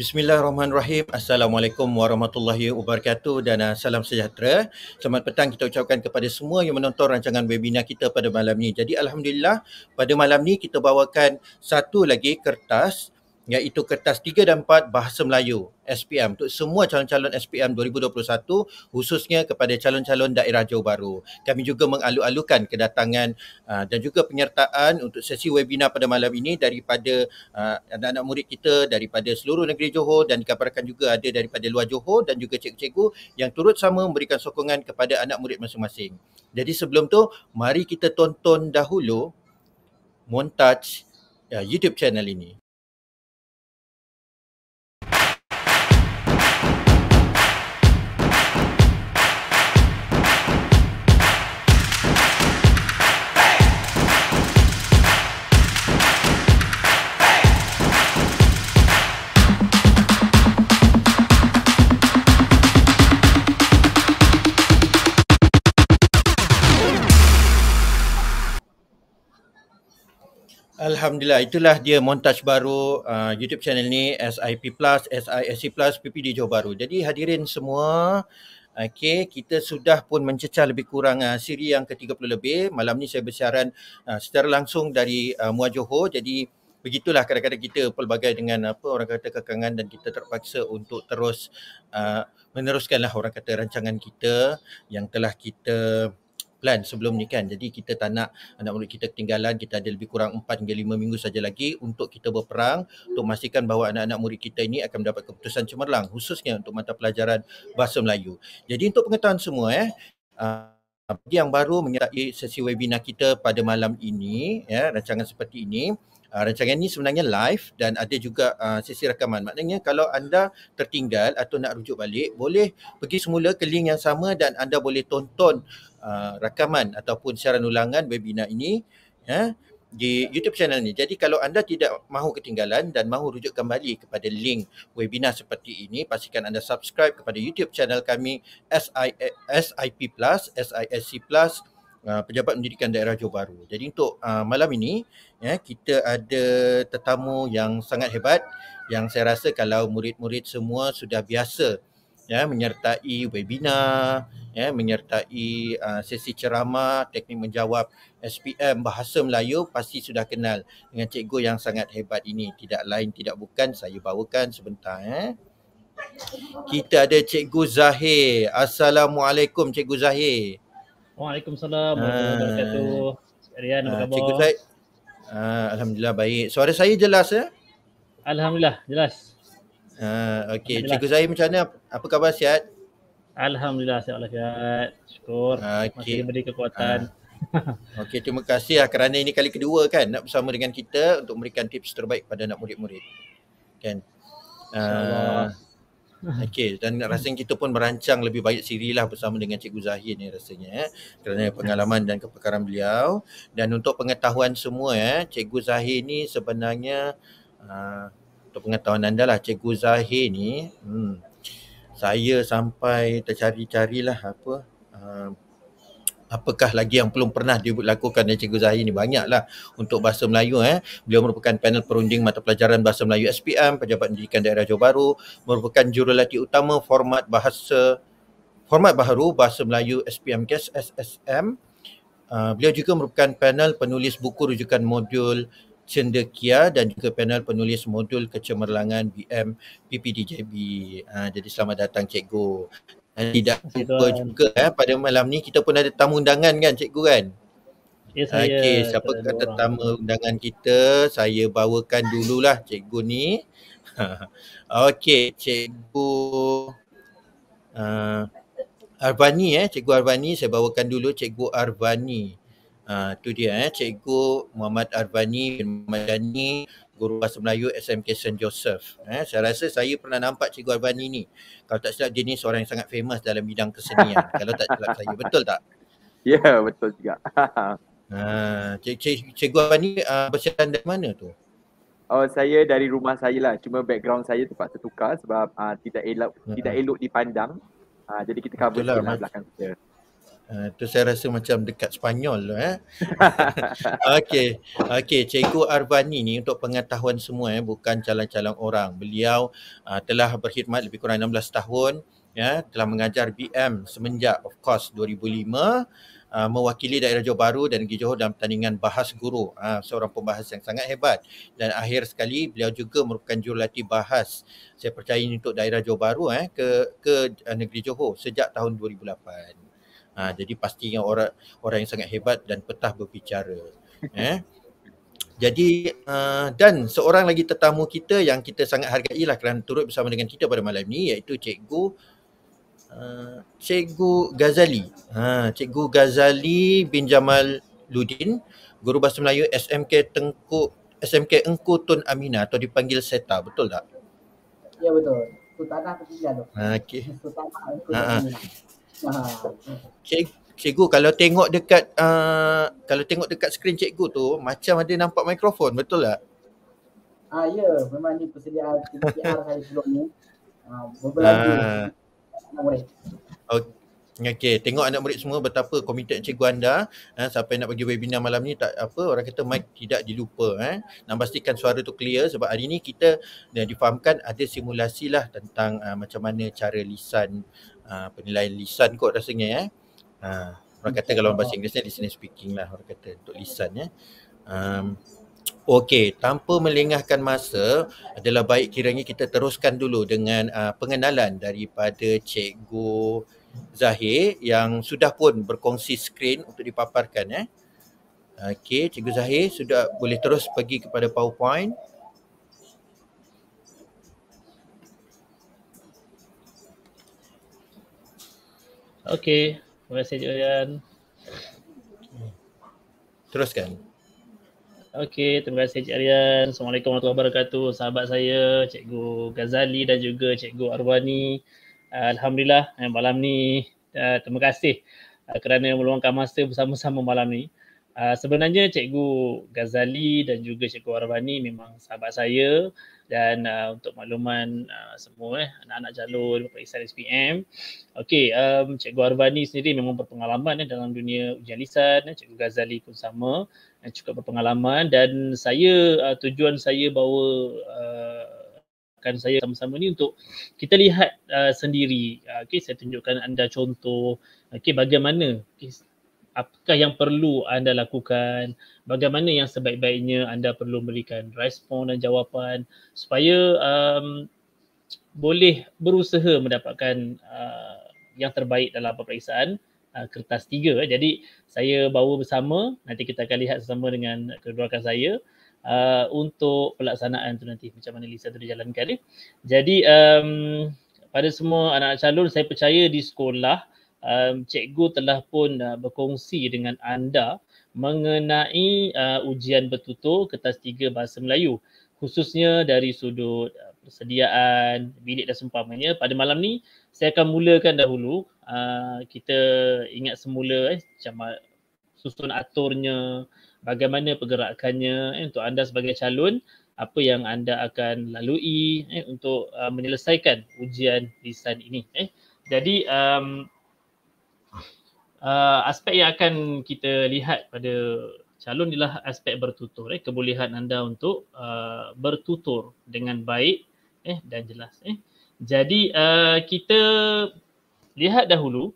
Bismillahirrahmanirrahim. Assalamualaikum warahmatullahi wabarakatuh dan uh, salam sejahtera. Selamat petang kita ucapkan kepada semua yang menonton rancangan webinar kita pada malam ni. Jadi Alhamdulillah pada malam ni kita bawakan satu lagi kertas iaitu kertas 3 dan 4 Bahasa Melayu SPM untuk semua calon-calon SPM 2021 khususnya kepada calon-calon daerah Johor Bahru. Kami juga mengalu-alukan kedatangan uh, dan juga penyertaan untuk sesi webinar pada malam ini daripada uh, anak-anak murid kita daripada seluruh negeri Johor dan dikabarkan juga ada daripada luar Johor dan juga cikgu-cikgu yang turut sama memberikan sokongan kepada anak murid masing-masing. Jadi sebelum tu mari kita tonton dahulu montaj uh, YouTube channel ini. Alhamdulillah itulah dia montaj baru uh, YouTube channel ni SIP Plus, SISC Plus, PPD Johor Bahru. Jadi hadirin semua, okay, kita sudah pun mencecah lebih kurang uh, siri yang ke-30 lebih. Malam ni saya bersiaran uh, secara langsung dari uh, Muar Johor. Jadi begitulah kadang-kadang kita pelbagai dengan apa orang kata kekangan dan kita terpaksa untuk terus uh, meneruskanlah orang kata rancangan kita yang telah kita plan sebelum ni kan. Jadi kita tak nak anak murid kita ketinggalan. Kita ada lebih kurang 4 hingga 5 minggu saja lagi untuk kita berperang untuk memastikan bahawa anak-anak murid kita ini akan mendapat keputusan cemerlang khususnya untuk mata pelajaran Bahasa Melayu. Jadi untuk pengetahuan semua eh uh, yang baru menyertai sesi webinar kita pada malam ini ya rancangan seperti ini Uh, rancangan ini sebenarnya live dan ada juga uh, sesi rakaman. Maknanya kalau anda tertinggal atau nak rujuk balik, boleh pergi semula ke link yang sama dan anda boleh tonton uh, rakaman ataupun siaran ulangan webinar ini ya di YouTube channel ni. Jadi kalau anda tidak mahu ketinggalan dan mahu rujuk kembali kepada link webinar seperti ini, pastikan anda subscribe kepada YouTube channel kami SIP Plus, SISC Plus uh, Pejabat Pendidikan Daerah Johor Bahru. Jadi untuk uh, malam ini ya kita ada tetamu yang sangat hebat yang saya rasa kalau murid-murid semua sudah biasa ya menyertai webinar ya menyertai uh, sesi ceramah teknik menjawab SPM bahasa Melayu pasti sudah kenal dengan cikgu yang sangat hebat ini. Tidak lain tidak bukan saya bawakan sebentar eh kita ada cikgu Zahir. Assalamualaikum cikgu Zahir Waalaikumsalam warahmatullahi wabarakatuh. Rian apa ah, khabar? Cikgu Zaid. Uh, Alhamdulillah baik. Suara saya jelas ya? Alhamdulillah jelas. Uh, Okey, Cikgu Zaid macam mana? Apa khabar sihat? Alhamdulillah sihat walafiat. Syukur. Okay. Masih diberi kekuatan. Uh. Okey, terima kasih lah kerana ini kali kedua kan nak bersama dengan kita untuk memberikan tips terbaik kepada anak murid-murid. Kan? Uh, Okey dan rasanya kita pun merancang lebih baik siri lah bersama dengan Cikgu Zahir ni rasanya eh. Kerana pengalaman dan kepakaran beliau. Dan untuk pengetahuan semua eh Cikgu Zahir ni sebenarnya uh, untuk pengetahuan anda lah Cikgu Zahir ni hmm, saya sampai tercari-carilah apa uh, apakah lagi yang belum pernah dilakukan oleh Cikgu Zahir ni banyaklah untuk bahasa Melayu eh beliau merupakan panel perunding mata pelajaran bahasa Melayu SPM Pejabat Pendidikan Daerah Johor Bahru merupakan jurulatih utama format bahasa format baharu bahasa Melayu SPM KES SSM uh, beliau juga merupakan panel penulis buku rujukan modul cendekia dan juga panel penulis modul kecemerlangan BM PPDJB. Uh, jadi selamat datang cikgu. Dan tidak lupa juga eh, pada malam ni kita pun ada tamu undangan kan cikgu kan? Ya saya. Okey, siapa kata tamu undangan kita? Saya bawakan dululah cikgu ni. Okey, cikgu uh, Arvani eh, cikgu Arvani saya bawakan dulu cikgu Arvani. Ah uh, tu dia eh, cikgu Muhammad Arvani bin Madani guru bahasa Melayu SMK St. Joseph. Eh, saya rasa saya pernah nampak Cikgu Arbani ni. Kalau tak silap dia ni seorang yang sangat famous dalam bidang kesenian. Kalau tak silap saya. Betul tak? Ya, yeah, betul juga. uh, Cik, Cik, Cikgu Arbani uh, bersiaran dari mana tu? Oh, saya dari rumah saya lah. Cuma background saya terpaksa tukar sebab uh, tidak elok uh. tidak elok dipandang. Uh, jadi kita cover lah belakang kita. Uh, tu saya rasa macam dekat Spanyol lah eh. Okey. Okey, Cikgu Arvani ni untuk pengetahuan semua eh bukan calon-calon orang. Beliau uh, telah berkhidmat lebih kurang 16 tahun ya, telah mengajar BM semenjak of course 2005 uh, mewakili daerah Johor Bahru dan Negeri Johor dalam pertandingan bahas guru. Uh, seorang pembahas yang sangat hebat. Dan akhir sekali beliau juga merupakan jurulatih bahas. Saya percaya ini untuk daerah Johor Bahru eh, ke ke uh, Negeri Johor sejak tahun 2008. Uh, jadi pastinya orang orang yang sangat hebat dan petah berbicara. eh. Jadi uh, dan seorang lagi tetamu kita yang kita sangat hargai lah kerana turut bersama dengan kita pada malam ini iaitu Cikgu Uh, Cikgu Ghazali. Ha, Cikgu Ghazali bin Jamal Ludin, Guru Bahasa Melayu SMK Tengku SMK Engku Tun Amina atau dipanggil SETA, betul tak? Ya betul. Sultanah Ketiga tu. Ha, okey. Sultanah Engku ha, Amina. Ha. Cik, cikgu kalau tengok dekat uh, kalau tengok dekat skrin cikgu tu macam ada nampak mikrofon, betul tak? Ah ya, memang ni persediaan PCR saya sebelum ni. Ah, berbelanja. Ah anak murid. Okay, tengok anak murid semua betapa komited cikgu anda eh, sampai nak bagi webinar malam ni tak apa orang kata mic tidak dilupa eh. Nak pastikan suara tu clear sebab hari ni kita dah difahamkan ada simulasi lah tentang uh, macam mana cara lisan uh, penilaian lisan kot rasanya eh. Uh, orang kata kalau bahasa Inggerisnya listening speaking lah orang kata untuk lisan ya. Um, Okey, tanpa melengahkan masa adalah baik kiranya kita teruskan dulu dengan uh, pengenalan daripada Cikgu Zahir yang sudah pun berkongsi skrin untuk dipaparkan eh. Okey, Cikgu Zahir sudah boleh terus pergi kepada PowerPoint. Okey, terima kasih Cikgu Yan. Teruskan. Okey, terima kasih Cik Aryan. Assalamualaikum warahmatullahi wabarakatuh. Sahabat saya, Cikgu Ghazali dan juga Cikgu Arwani. Alhamdulillah eh, malam ni uh, terima kasih uh, kerana meluangkan masa bersama-sama malam ni. Uh, sebenarnya Cikgu Ghazali dan juga Cikgu Arwani memang sahabat saya dan uh, untuk makluman uh, semua eh anak-anak calon peperiksaan SPM. Okey, um, Cikgu Arvani sendiri memang berpengalaman eh, dalam dunia ujian lisan, eh, Cikgu Ghazali pun sama, eh, cukup berpengalaman dan saya uh, tujuan saya bawa uh, akan saya sama-sama ni untuk kita lihat uh, sendiri. Uh, okey, saya tunjukkan anda contoh okey bagaimana okay, apakah yang perlu anda lakukan, bagaimana yang sebaik-baiknya anda perlu berikan respon dan jawapan supaya um, boleh berusaha mendapatkan uh, yang terbaik dalam peperiksaan uh, kertas tiga. Jadi saya bawa bersama, nanti kita akan lihat bersama dengan kedua rakan saya uh, untuk pelaksanaan tu nanti macam mana Lisa tu dijalankan. Eh. Jadi um, pada semua anak calon saya percaya di sekolah um, cikgu telah pun uh, berkongsi dengan anda mengenai uh, ujian bertutur kertas tiga bahasa Melayu khususnya dari sudut uh, persediaan bilik dan seumpamanya. Pada malam ni saya akan mulakan dahulu. Uh, kita ingat semula eh macam susun aturnya bagaimana pergerakannya eh, untuk anda sebagai calon apa yang anda akan lalui eh, untuk uh, menyelesaikan ujian lisan ini eh. Jadi um, uh, aspek yang akan kita lihat pada calon ialah aspek bertutur. Eh kebolehan anda untuk uh, bertutur dengan baik eh dan jelas eh. Jadi uh, kita lihat dahulu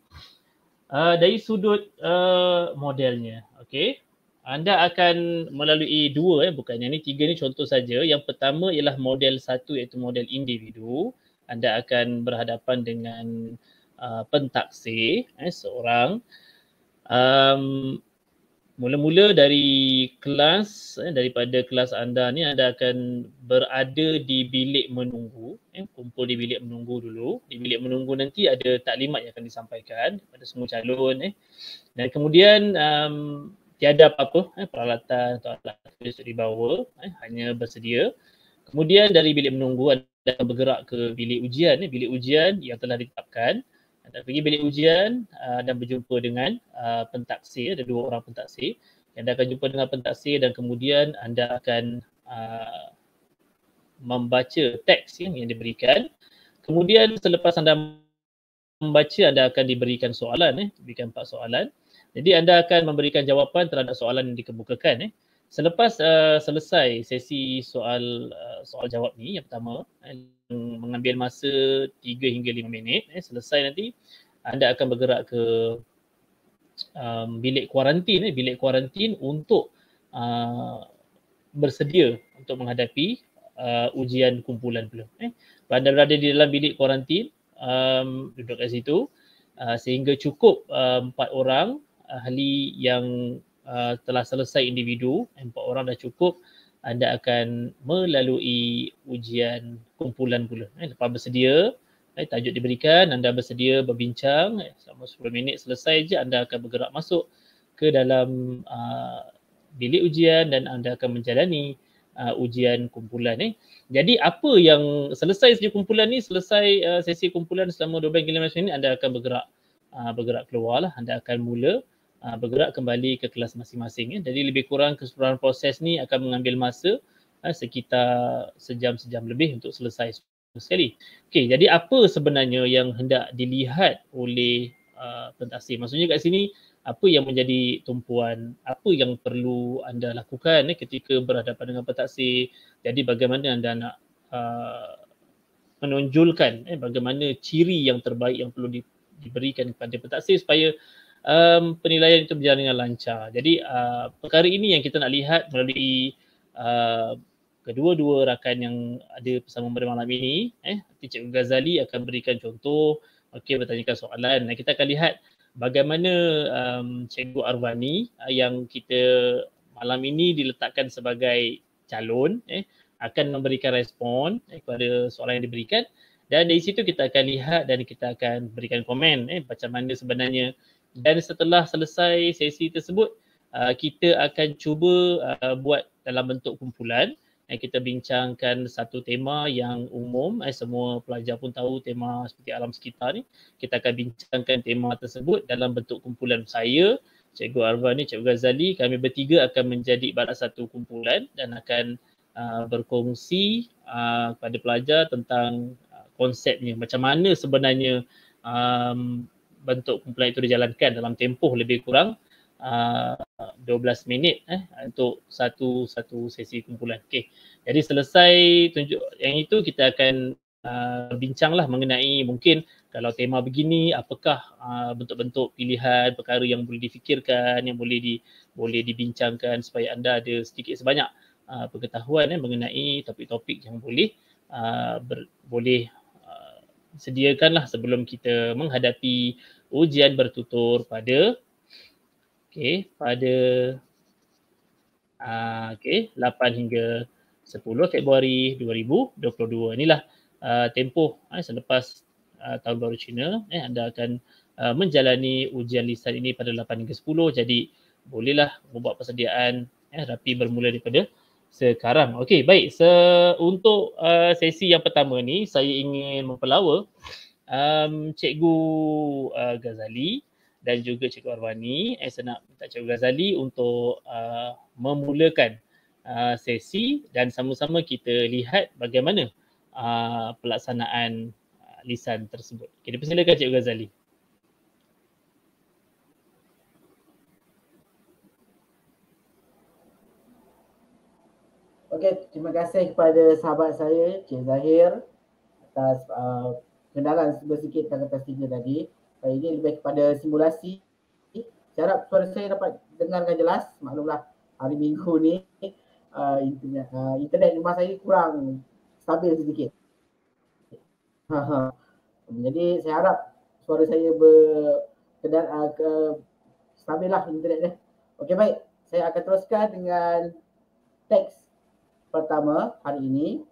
uh, dari sudut uh, modelnya. Okey. Anda akan melalui dua eh bukan yang ni tiga ni contoh saja. Yang pertama ialah model satu iaitu model individu. Anda akan berhadapan dengan uh, pentaksir eh, seorang um, mula-mula dari kelas eh, daripada kelas anda ni anda akan berada di bilik menunggu eh, kumpul di bilik menunggu dulu. Di bilik menunggu nanti ada taklimat yang akan disampaikan kepada semua calon eh. dan kemudian um, tiada apa-apa eh, peralatan atau alat tulis dibawa eh, hanya bersedia. Kemudian dari bilik menunggu anda akan bergerak ke bilik ujian eh, bilik ujian yang telah ditetapkan anda pergi bilik ujian uh, dan berjumpa dengan uh, pentaksir, ada dua orang pentaksir. Anda akan jumpa dengan pentaksir dan kemudian anda akan uh, membaca teks yang, yang diberikan. Kemudian selepas anda membaca anda akan diberikan soalan eh, diberikan empat soalan. Jadi anda akan memberikan jawapan terhadap soalan yang dikemukakan eh. Selepas uh, selesai sesi soal uh, soal jawab ni yang pertama eh, mengambil masa 3 hingga 5 minit eh, selesai nanti anda akan bergerak ke um, bilik kuarantin eh, bilik kuarantin untuk uh, bersedia untuk menghadapi uh, ujian kumpulan pula eh. Anda berada di dalam bilik kuarantin um, duduk kat situ uh, sehingga cukup uh, empat orang ahli yang uh, telah selesai individu, empat orang dah cukup, anda akan melalui ujian kumpulan pula. Eh, lepas bersedia, eh, tajuk diberikan, anda bersedia berbincang, eh, selama 10 minit selesai je anda akan bergerak masuk ke dalam uh, bilik ujian dan anda akan menjalani uh, ujian kumpulan. Eh. Jadi apa yang selesai sesi kumpulan ni, selesai uh, sesi kumpulan selama 12 hingga 15 minit, anda akan bergerak uh, bergerak keluar lah. Anda akan mula uh, bergerak kembali ke kelas masing-masing. Ya. Jadi lebih kurang keseluruhan proses ni akan mengambil masa uh, sekitar sejam-sejam lebih untuk selesai sekali. Okey, jadi apa sebenarnya yang hendak dilihat oleh uh, pentaksir? Maksudnya kat sini apa yang menjadi tumpuan, apa yang perlu anda lakukan eh, ketika berhadapan dengan pentaksir. Jadi bagaimana anda nak uh, menonjolkan eh, bagaimana ciri yang terbaik yang perlu di, diberikan kepada pentaksir supaya um, penilaian itu berjalan dengan lancar. Jadi uh, perkara ini yang kita nak lihat melalui uh, kedua-dua rakan yang ada bersama pada malam ini. Eh, Cikgu Ghazali akan berikan contoh, okey bertanyakan soalan. Dan kita akan lihat bagaimana um, Cikgu Arwani uh, yang kita malam ini diletakkan sebagai calon eh, akan memberikan respon eh, kepada soalan yang diberikan dan dari situ kita akan lihat dan kita akan berikan komen eh, macam mana sebenarnya dan setelah selesai sesi tersebut uh, kita akan cuba uh, buat dalam bentuk kumpulan eh, kita bincangkan satu tema yang umum. Eh, semua pelajar pun tahu tema seperti alam sekitar ni. Kita akan bincangkan tema tersebut dalam bentuk kumpulan saya. Cikgu Arwan ni, Cikgu Ghazali. Kami bertiga akan menjadi barat satu kumpulan dan akan uh, berkongsi uh, kepada pelajar tentang uh, konsepnya. Macam mana sebenarnya um, bentuk kumpulan itu dijalankan dalam tempoh lebih kurang uh, 12 minit eh untuk satu satu sesi kumpulan. Okey. Jadi selesai tunjuk yang itu kita akan uh, bincanglah mengenai mungkin kalau tema begini apakah uh, bentuk-bentuk pilihan perkara yang boleh difikirkan yang boleh di boleh dibincangkan supaya anda ada sedikit sebanyak uh, pengetahuan eh, mengenai topik-topik yang boleh uh, ber, boleh sediakanlah sebelum kita menghadapi ujian bertutur pada okey pada uh, okey 8 hingga 10 Februari 2022 inilah uh, tempoh uh, selepas uh, tahun baru Cina eh anda akan uh, menjalani ujian lisan ini pada 8 hingga 10 jadi bolehlah membuat persediaan eh rapi bermula daripada sekarang. Okey, baik. So, untuk uh, sesi yang pertama ni, saya ingin mempelawa um, Cikgu uh, Ghazali dan juga Cikgu Arwani. Saya nak minta Cikgu Ghazali untuk uh, memulakan uh, sesi dan sama-sama kita lihat bagaimana uh, pelaksanaan uh, lisan tersebut. Okay, dipersilakan Cikgu Ghazali. Okey, terima kasih kepada sahabat saya, Cik Zahir atas uh, kenalan sedikit tentang kertas tiga tadi. Uh, ini lebih kepada simulasi. Saya harap suara saya dapat dengarkan jelas. Maklumlah hari minggu ni uh, internet, uh, internet rumah saya kurang stabil sedikit. Jadi saya harap suara saya berkedan uh, ke stabil lah internet dia. Okey baik, saya akan teruskan dengan teks pertama hari ini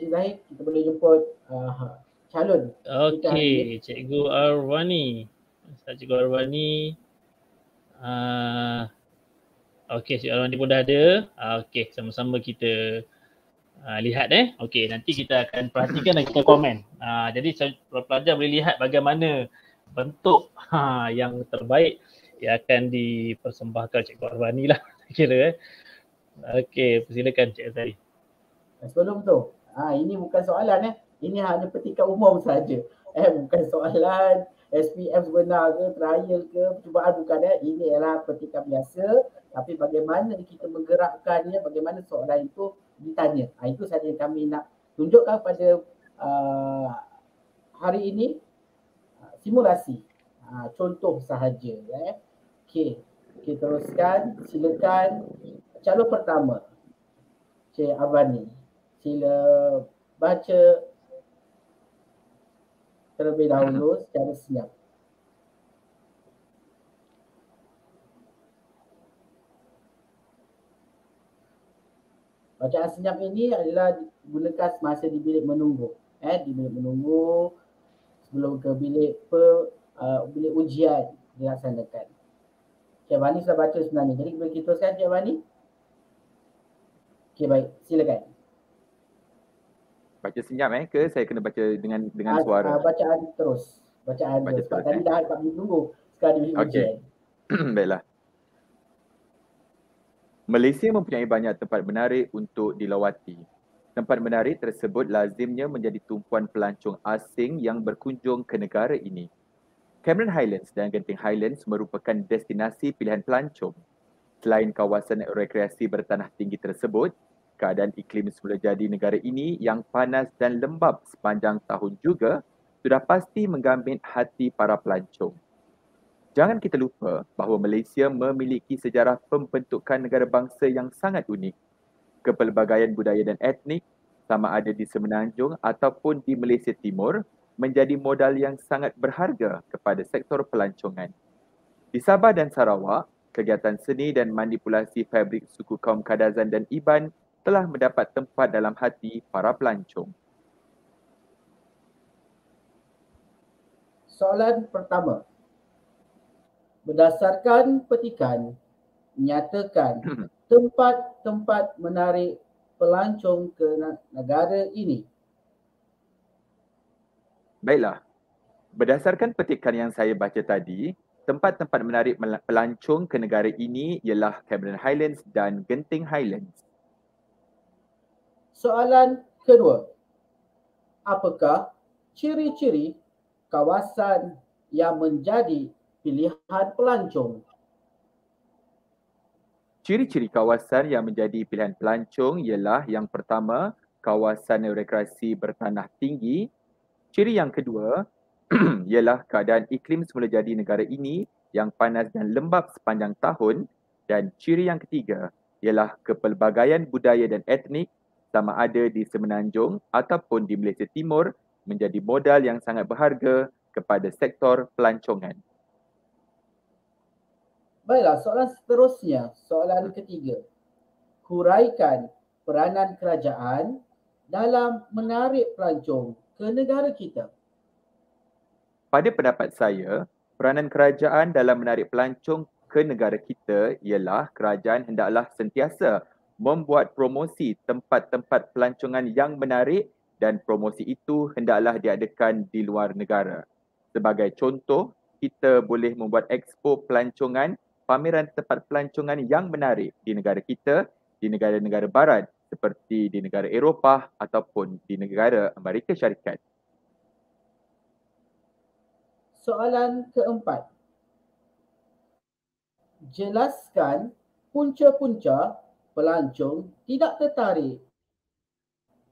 Cikgu Zahid, kita boleh jemput uh, calon. Okey, Cikgu Arwani. Cikgu Arwani Uh, okay, Cik Arwani pun dah ada. Uh, okay, sama-sama kita uh, lihat eh. Okey, nanti kita akan perhatikan dan kita komen. Uh, jadi pelajar boleh lihat bagaimana bentuk ha, yang terbaik yang akan dipersembahkan Cikgu Arwani lah kira eh. Okey, persilakan Cik Azari. Sebelum tu, ha, ini bukan soalan eh. Ini hanya petikan umum saja. Eh, bukan soalan SPF sebenar ke, trial ke, percubaan bukan eh. Ini adalah petikan biasa. Tapi bagaimana kita menggerakkannya, bagaimana soalan itu ditanya. Ha, itu saja yang kami nak tunjukkan pada uh, hari ini uh, simulasi. Ha, contoh sahaja. Eh. Okey, okay, teruskan. Silakan calon pertama. Cik Abani. Sila baca terlebih dahulu secara senyap. Bacaan senyap ini adalah gunakan semasa di bilik menunggu. Eh, di bilik menunggu sebelum ke bilik per, uh, bilik ujian dilaksanakan. Cik Bani sudah baca sebenarnya. Jadi boleh kita teruskan Cik Bani? Okey baik, silakan. Baca senyap eh ke saya kena baca dengan dengan Ah, suara? ah, bacaan terus. Bacaan Baca dia. Sebab tadi eh? dah tak boleh tunggu. Sekarang di bilik Okey. ujian. Baiklah. Malaysia mempunyai banyak tempat menarik untuk dilawati. Tempat menarik tersebut lazimnya menjadi tumpuan pelancong asing yang berkunjung ke negara ini. Cameron Highlands dan Genting Highlands merupakan destinasi pilihan pelancong. Selain kawasan rekreasi bertanah tinggi tersebut, keadaan iklim semula jadi negara ini yang panas dan lembap sepanjang tahun juga sudah pasti menggambit hati para pelancong. Jangan kita lupa bahawa Malaysia memiliki sejarah pembentukan negara bangsa yang sangat unik. Kepelbagaian budaya dan etnik, sama ada di Semenanjung ataupun di Malaysia Timur, menjadi modal yang sangat berharga kepada sektor pelancongan. Di Sabah dan Sarawak, kegiatan seni dan manipulasi fabrik suku kaum Kadazan dan Iban telah mendapat tempat dalam hati para pelancong. Soalan pertama. Berdasarkan petikan, nyatakan tempat-tempat menarik pelancong ke negara ini. Baiklah. Berdasarkan petikan yang saya baca tadi, tempat-tempat menarik pelancong ke negara ini ialah Cameron Highlands dan Genting Highlands. Soalan kedua. Apakah ciri-ciri kawasan yang menjadi pilihan pelancong? Ciri-ciri kawasan yang menjadi pilihan pelancong ialah yang pertama, kawasan rekreasi bertanah tinggi. Ciri yang kedua ialah keadaan iklim semula jadi negara ini yang panas dan lembap sepanjang tahun dan ciri yang ketiga ialah kepelbagaian budaya dan etnik sama ada di Semenanjung ataupun di Malaysia Timur menjadi modal yang sangat berharga kepada sektor pelancongan. Baiklah, soalan seterusnya, soalan ketiga. Huraikan peranan kerajaan dalam menarik pelancong ke negara kita. Pada pendapat saya, peranan kerajaan dalam menarik pelancong ke negara kita ialah kerajaan hendaklah sentiasa membuat promosi tempat-tempat pelancongan yang menarik dan promosi itu hendaklah diadakan di luar negara. Sebagai contoh, kita boleh membuat expo pelancongan, pameran tempat pelancongan yang menarik di negara kita, di negara-negara barat seperti di negara Eropah ataupun di negara Amerika Syarikat. Soalan keempat. Jelaskan punca-punca pelancong tidak tertarik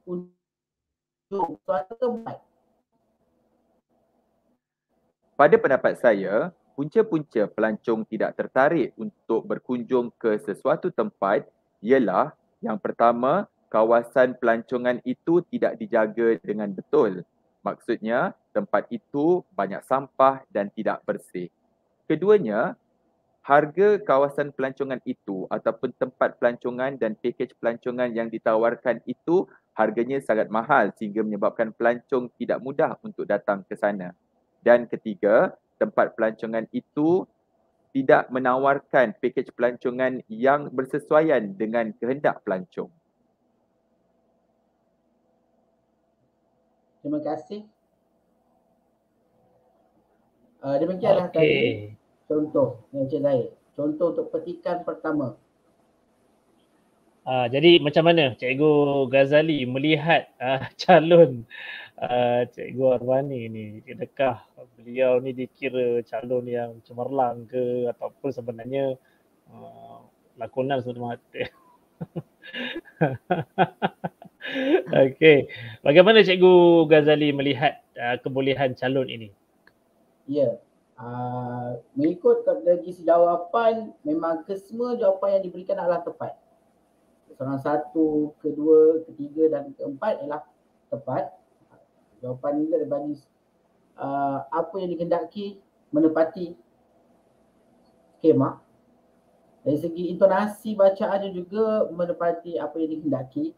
untuk suatu tempat. Pada pendapat saya, punca-punca pelancong tidak tertarik untuk berkunjung ke sesuatu tempat ialah yang pertama, kawasan pelancongan itu tidak dijaga dengan betul. Maksudnya, tempat itu banyak sampah dan tidak bersih. Keduanya, harga kawasan pelancongan itu ataupun tempat pelancongan dan pakej pelancongan yang ditawarkan itu harganya sangat mahal sehingga menyebabkan pelancong tidak mudah untuk datang ke sana. Dan ketiga, tempat pelancongan itu tidak menawarkan pakej pelancongan yang bersesuaian dengan kehendak pelancong. Terima kasih. Uh, demikianlah okay. tadi contoh yang Zahir. Contoh untuk petikan pertama. Uh, jadi macam mana Cikgu Ghazali melihat uh, calon uh, Cikgu Arwani ni? Adakah beliau ni dikira calon yang cemerlang ke ataupun sebenarnya uh, lakonan semata-mata? Okey. Bagaimana Cikgu Ghazali melihat uh, kebolehan calon ini? Ya. Uh, mengikut segi jawapan, memang kesemua jawapan yang diberikan adalah tepat. Seorang satu, kedua, ketiga dan keempat ialah tepat. Jawapan ini dari bagi uh, apa yang dikendaki menepati skema. Dari segi intonasi bacaannya juga menepati apa yang dikendaki.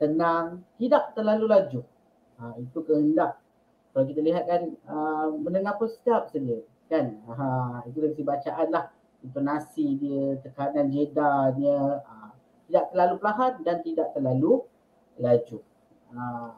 Tenang, tidak terlalu laju. Ha, itu kehendak kalau kita lihat kan uh, mendengar pun sedap saja kan? Ha, itu dari segi bacaan lah. Intonasi dia tekanan jedanya uh, tidak terlalu perlahan dan tidak terlalu laju. Uh,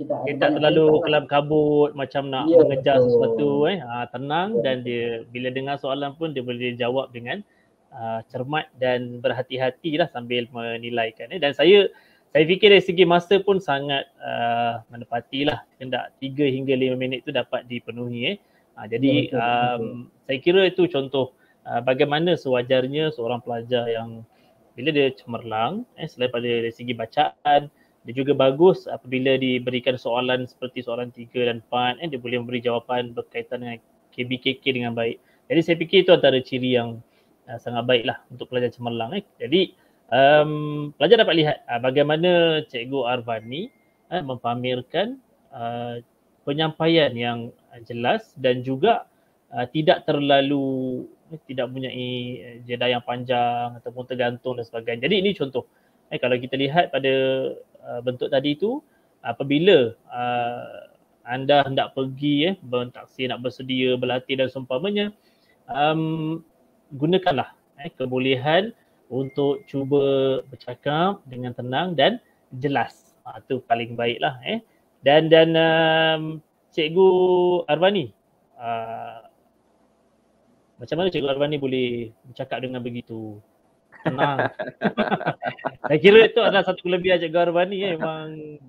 kita tak terlalu kelam kabut macam nak ya, mengejar betul. sesuatu eh. Uh, tenang ya. dan dia bila dengar soalan pun dia boleh jawab dengan uh, cermat dan berhati-hati lah sambil menilaikan eh. Dan saya saya fikir dari segi masa pun sangat uh, menepatilah hendak 3 hingga 5 minit tu dapat dipenuhi eh. Uh, jadi ya, betul, um, betul. saya kira itu contoh uh, bagaimana sewajarnya seorang pelajar yang bila dia cemerlang eh, selain pada dari segi bacaan dia juga bagus apabila diberikan soalan seperti soalan 3 dan 4 eh, dia boleh memberi jawapan berkaitan dengan KBKK dengan baik. Jadi saya fikir itu antara ciri yang uh, sangat baiklah untuk pelajar cemerlang eh. Jadi um, pelajar dapat lihat uh, bagaimana Cikgu Arvani uh, mempamerkan uh, penyampaian yang jelas dan juga uh, tidak terlalu tidak mempunyai jeda yang panjang ataupun tergantung dan sebagainya. Jadi ini contoh. Eh, kalau kita lihat pada uh, bentuk tadi itu apabila uh, anda hendak pergi eh bertaksi nak bersedia berlatih dan seumpamanya um, gunakanlah eh, kebolehan untuk cuba bercakap dengan tenang dan jelas. Ha, itu paling baiklah eh. Dan dan um, Cikgu Arvani, uh, macam mana Cikgu Arvani boleh bercakap dengan begitu tenang? Saya kira itu adalah satu kelebihan Cikgu Arvani eh. Memang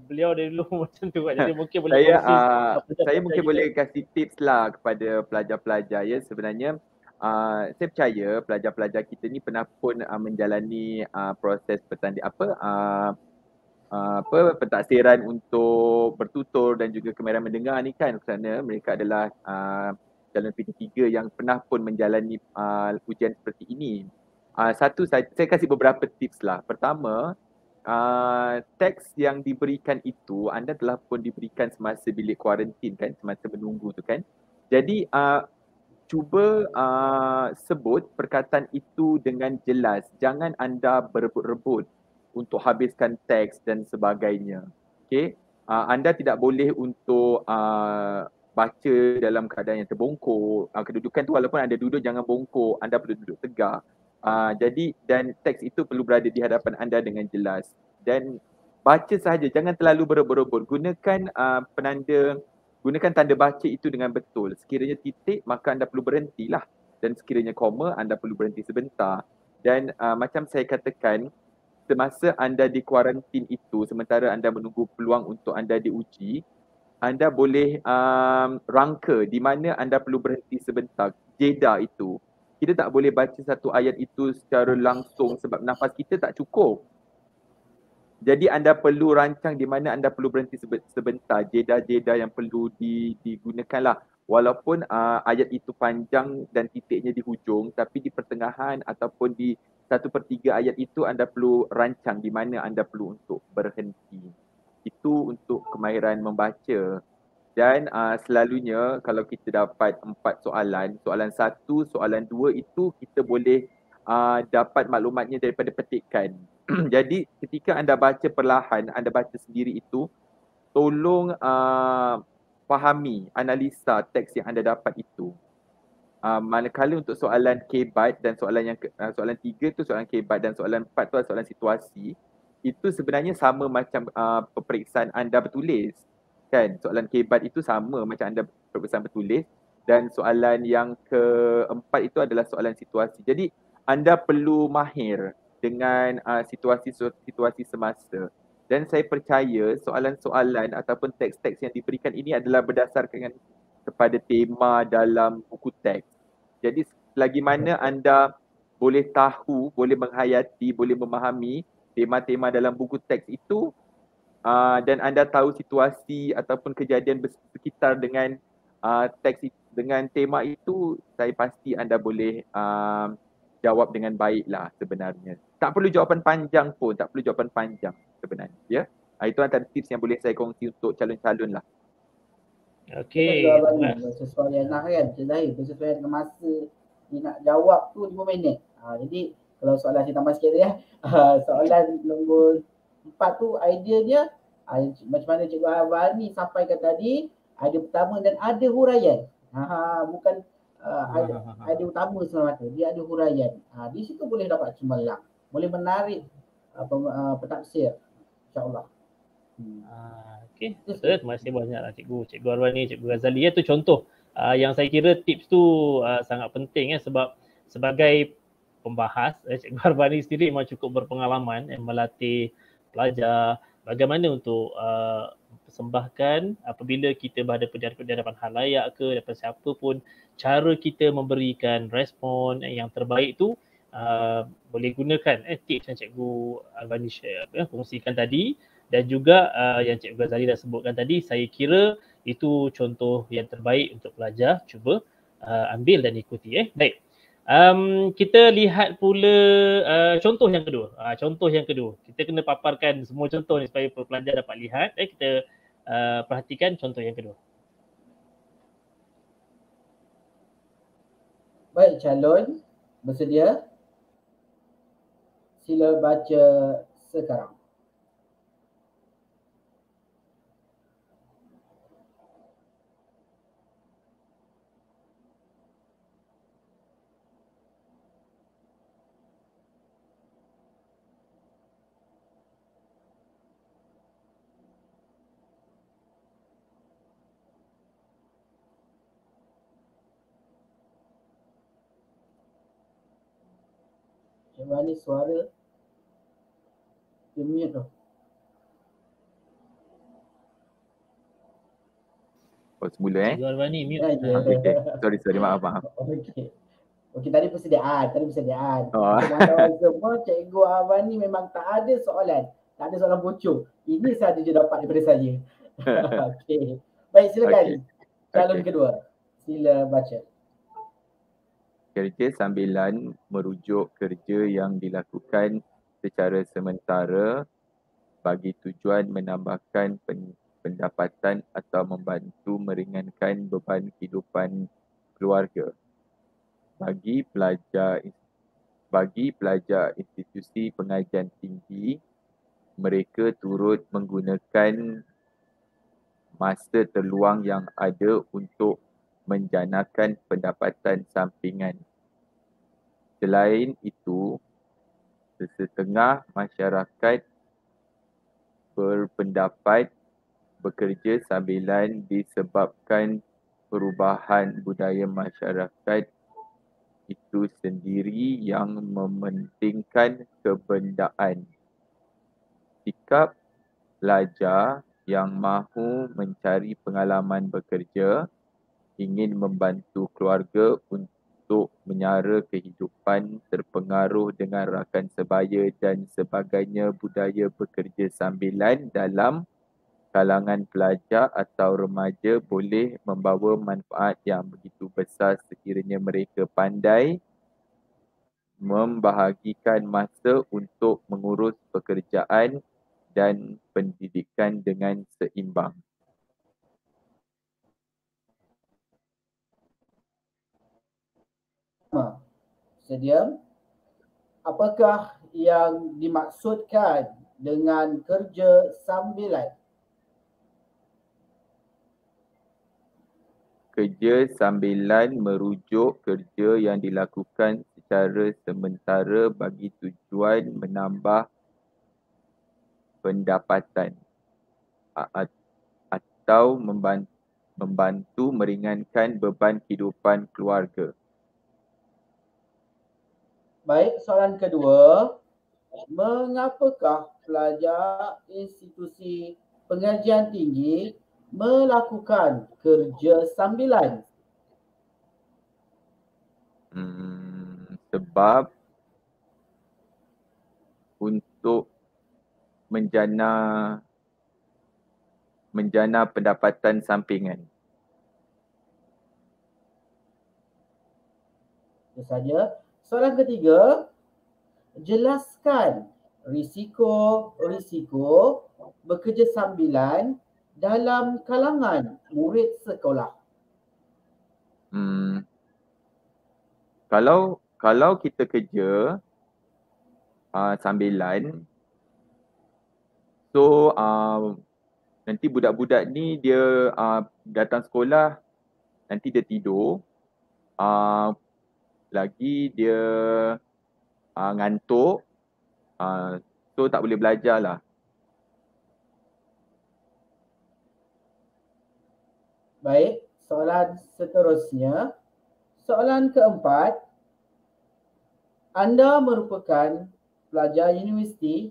beliau dari dulu macam tu. Jadi mungkin boleh saya, uh, saya mungkin boleh kasih tips lah kepada pelajar-pelajar ya. Sebenarnya uh, saya percaya pelajar-pelajar kita ni pernah pun uh, menjalani uh, proses petandi apa uh, uh, apa pentaksiran untuk bertutur dan juga kemahiran mendengar ni kan kerana mereka adalah uh, jalan PT3 yang pernah pun menjalani uh, ujian seperti ini. Uh, satu saya, saya kasih beberapa tips lah. Pertama, uh, teks yang diberikan itu anda telah pun diberikan semasa bilik kuarantin kan, semasa menunggu tu kan. Jadi uh, cuba uh, sebut perkataan itu dengan jelas. Jangan anda berebut-rebut untuk habiskan teks dan sebagainya. Okay. Uh, anda tidak boleh untuk uh, baca dalam keadaan yang terbongkok. Uh, kedudukan tu walaupun anda duduk jangan bongkok. Anda perlu duduk tegak. Uh, jadi dan teks itu perlu berada di hadapan anda dengan jelas. Dan baca sahaja. Jangan terlalu berebut-rebut. Gunakan uh, penanda gunakan tanda baca itu dengan betul. Sekiranya titik, maka anda perlu berhentilah. Dan sekiranya koma, anda perlu berhenti sebentar. Dan uh, macam saya katakan, semasa anda di kuarantin itu, sementara anda menunggu peluang untuk anda diuji, anda boleh um, rangka di mana anda perlu berhenti sebentar. Jeda itu. Kita tak boleh baca satu ayat itu secara langsung sebab nafas kita tak cukup. Jadi anda perlu rancang di mana anda perlu berhenti sebentar, jeda-jeda yang perlu digunakanlah. Walaupun uh, ayat itu panjang dan titiknya di hujung, tapi di pertengahan ataupun di satu per tiga ayat itu anda perlu rancang di mana anda perlu untuk berhenti. Itu untuk kemahiran membaca. Dan uh, selalunya kalau kita dapat empat soalan, soalan satu, soalan dua itu kita boleh uh, dapat maklumatnya daripada petikan. Jadi ketika anda baca perlahan, anda baca sendiri itu, tolong uh, fahami analisa teks yang anda dapat itu. Uh, manakala untuk soalan K-byte dan soalan yang uh, soalan tiga tu soalan K-byte dan soalan empat tu soalan situasi, itu sebenarnya sama macam uh, peperiksaan anda bertulis. kan soalan kebat itu sama macam anda berpesan bertulis dan soalan yang keempat itu adalah soalan situasi. Jadi anda perlu mahir dengan uh, situasi-situasi semasa. Dan saya percaya soalan-soalan ataupun teks-teks yang diberikan ini adalah berdasarkan kepada tema dalam buku teks. Jadi selagi mana anda boleh tahu, boleh menghayati, boleh memahami tema-tema dalam buku teks itu uh, dan anda tahu situasi ataupun kejadian bersekitar dengan uh, teks dengan tema itu saya pasti anda boleh uh, jawab dengan baiklah sebenarnya. Tak perlu jawapan panjang pun, tak perlu jawapan panjang sebenarnya. Ya. Ha, itu antara tips yang boleh saya kongsi untuk calon-calon lah. Okey. Sesuai yang nak kan, Cik Zahir. Sesuai dengan masa dia nak jawab tu 5 minit. Ha, jadi kalau soalan saya tambah sikit ya. Ha, soalan nombor 4 tu idea dia ha, macam mana Cikgu Avani sampaikan tadi ada pertama dan ada huraian. Ha bukan uh, ada, ada utama semata. Dia ada huraian. Ha, di situ boleh dapat cemerlang. Boleh menarik uh, uh, petaksir. InsyaAllah. Hmm. Uh, okay. Terima kasih banyaklah cikgu. Cikgu Arwani, cikgu Ghazali. Ya tu contoh. Uh, yang saya kira tips tu uh, sangat penting ya sebab sebagai pembahas eh, Cikgu Arwani sendiri memang cukup berpengalaman eh, melatih pelajar bagaimana untuk uh, persembahkan apabila kita berhadapan di hadapan halayak ke daripada siapa pun cara kita memberikan respon yang terbaik tu uh, boleh gunakan eh, tips yang Cikgu Arwani share, eh, kongsikan tadi. Dan juga uh, yang Cikgu Ghazali dah sebutkan tadi saya kira itu contoh yang terbaik untuk pelajar. Cuba uh, ambil dan ikuti eh. Baik. Um, kita lihat pula uh, contoh yang kedua. Uh, contoh yang kedua. Kita kena paparkan semua contoh ni supaya pelajar dapat lihat eh. Kita uh, perhatikan contoh yang kedua. Baik calon bersedia? Sila baca sekarang Macam mana suara Dia mute tu Oh semula eh Jual Bani mute ya, ya. okay. Sorry sorry maaf maaf Okay Okey tadi persediaan, tadi persediaan. Oh. Semua, Cikgu Avani memang tak ada soalan. Tak ada soalan bocor. Ini sahaja je dapat daripada saya. Okey. Baik, silakan. Okay. Calon okay. kedua. Sila baca kerja sambilan merujuk kerja yang dilakukan secara sementara bagi tujuan menambahkan pendapatan atau membantu meringankan beban kehidupan keluarga. Bagi pelajar bagi pelajar institusi pengajian tinggi, mereka turut menggunakan masa terluang yang ada untuk menjanakan pendapatan sampingan. Selain itu, sesetengah masyarakat berpendapat bekerja sambilan disebabkan perubahan budaya masyarakat itu sendiri yang mementingkan kebendaan. Sikap pelajar yang mahu mencari pengalaman bekerja ingin membantu keluarga untuk menyara kehidupan terpengaruh dengan rakan sebaya dan sebagainya budaya bekerja sambilan dalam kalangan pelajar atau remaja boleh membawa manfaat yang begitu besar sekiranya mereka pandai membahagikan masa untuk mengurus pekerjaan dan pendidikan dengan seimbang. Sedia. Apakah yang dimaksudkan dengan kerja sambilan? Kerja sambilan merujuk kerja yang dilakukan secara sementara bagi tujuan menambah pendapatan atau membantu meringankan beban kehidupan keluarga? Baik, soalan kedua. Mengapakah pelajar institusi pengajian tinggi melakukan kerja sambilan? Hmm, sebab untuk menjana menjana pendapatan sampingan. Itu saja. Soalan ketiga, jelaskan risiko-risiko bekerja sambilan dalam kalangan murid sekolah. Hmm. Kalau kalau kita kerja uh, sambilan so uh, nanti budak-budak ni dia uh, datang sekolah nanti dia tidur uh, lagi dia uh, ngantuk uh, so tak boleh belajar lah Baik, soalan seterusnya. Soalan keempat. Anda merupakan pelajar universiti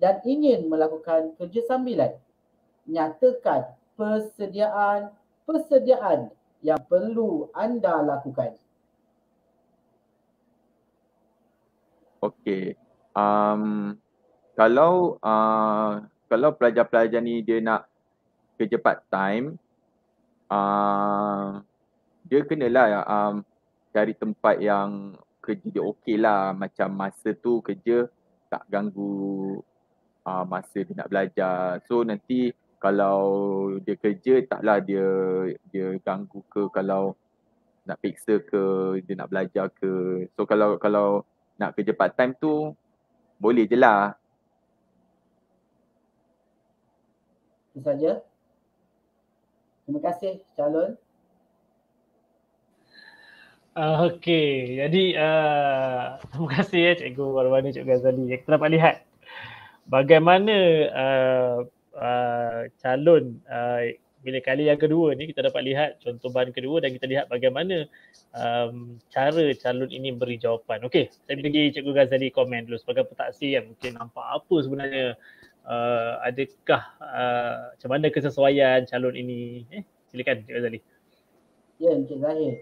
dan ingin melakukan kerja sambilan. Nyatakan persediaan-persediaan yang perlu anda lakukan. Okey. Um, kalau uh, kalau pelajar-pelajar ni dia nak kerja part time, uh, dia kenalah um, cari tempat yang kerja dia okey lah. Macam masa tu kerja tak ganggu uh, masa dia nak belajar. So nanti kalau dia kerja taklah dia dia ganggu ke kalau nak periksa ke dia nak belajar ke. So kalau kalau nak kerja part time tu boleh je lah. Itu saja. Terima kasih calon. Uh, okay, jadi uh, terima kasih ya Cikgu Warwani, Cikgu Ghazali. Kita dapat lihat bagaimana uh, uh, calon uh, bila kali yang kedua ni kita dapat lihat contoh bahan kedua dan kita lihat bagaimana um, cara calon ini beri jawapan. Okey, saya bagi Cikgu Ghazali komen dulu sebagai petaksi yang mungkin nampak apa sebenarnya uh, adakah uh, macam mana kesesuaian calon ini. Eh silakan Cik Azali ya Encik Zahir.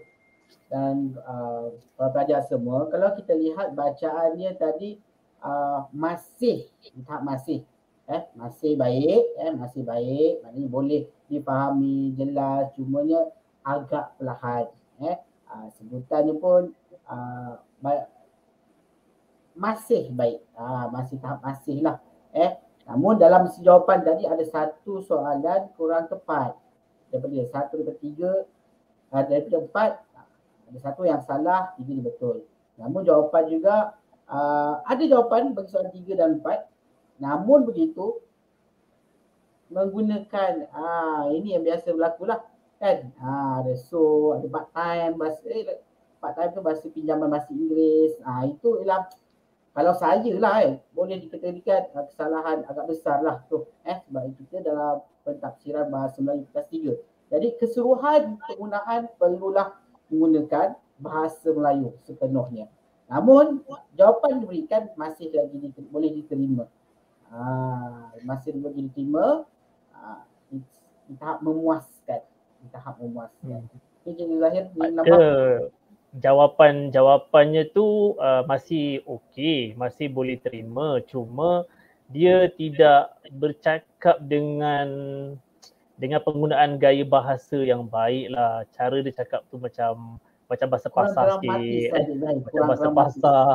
Dan uh, pelajar semua kalau kita lihat bacaannya tadi uh, masih tahap masih eh masih baik eh masih baik maknanya boleh dipahami jelas cumanya agak perlahan eh uh, sebutannya pun uh, ba- masih baik uh, masih tahap masih lah eh Namun dalam jawapan tadi ada satu soalan kurang tepat. Daripada satu daripada tiga, uh, daripada empat, ada satu yang salah, tiga betul. Namun jawapan juga, uh, ada jawapan bagi soalan tiga dan empat. Namun begitu, menggunakan, uh, ini yang biasa berlaku lah. Kan? Uh, ada so, ada part time, bahasa, eh, part time tu bahasa pinjaman bahasa Inggeris. Uh, itu ialah kalau saya lah eh, boleh dikategorikan uh, kesalahan agak besar lah tu eh sebab kita dalam pentafsiran bahasa Melayu kelas 3. Jadi keseluruhan penggunaan perlulah menggunakan bahasa Melayu sepenuhnya. Namun jawapan diberikan masih lagi boleh diterima. Ah, masih boleh diterima ah, di, di tahap memuaskan. Di tahap memuaskan. Hmm. Cikgu Zahir, nampak? jawapan-jawapannya tu uh, masih okey, masih boleh terima. Cuma dia tidak bercakap dengan dengan penggunaan gaya bahasa yang baik lah. Cara dia cakap tu macam macam bahasa pasar sikit. Eh, macam bahasa pasar.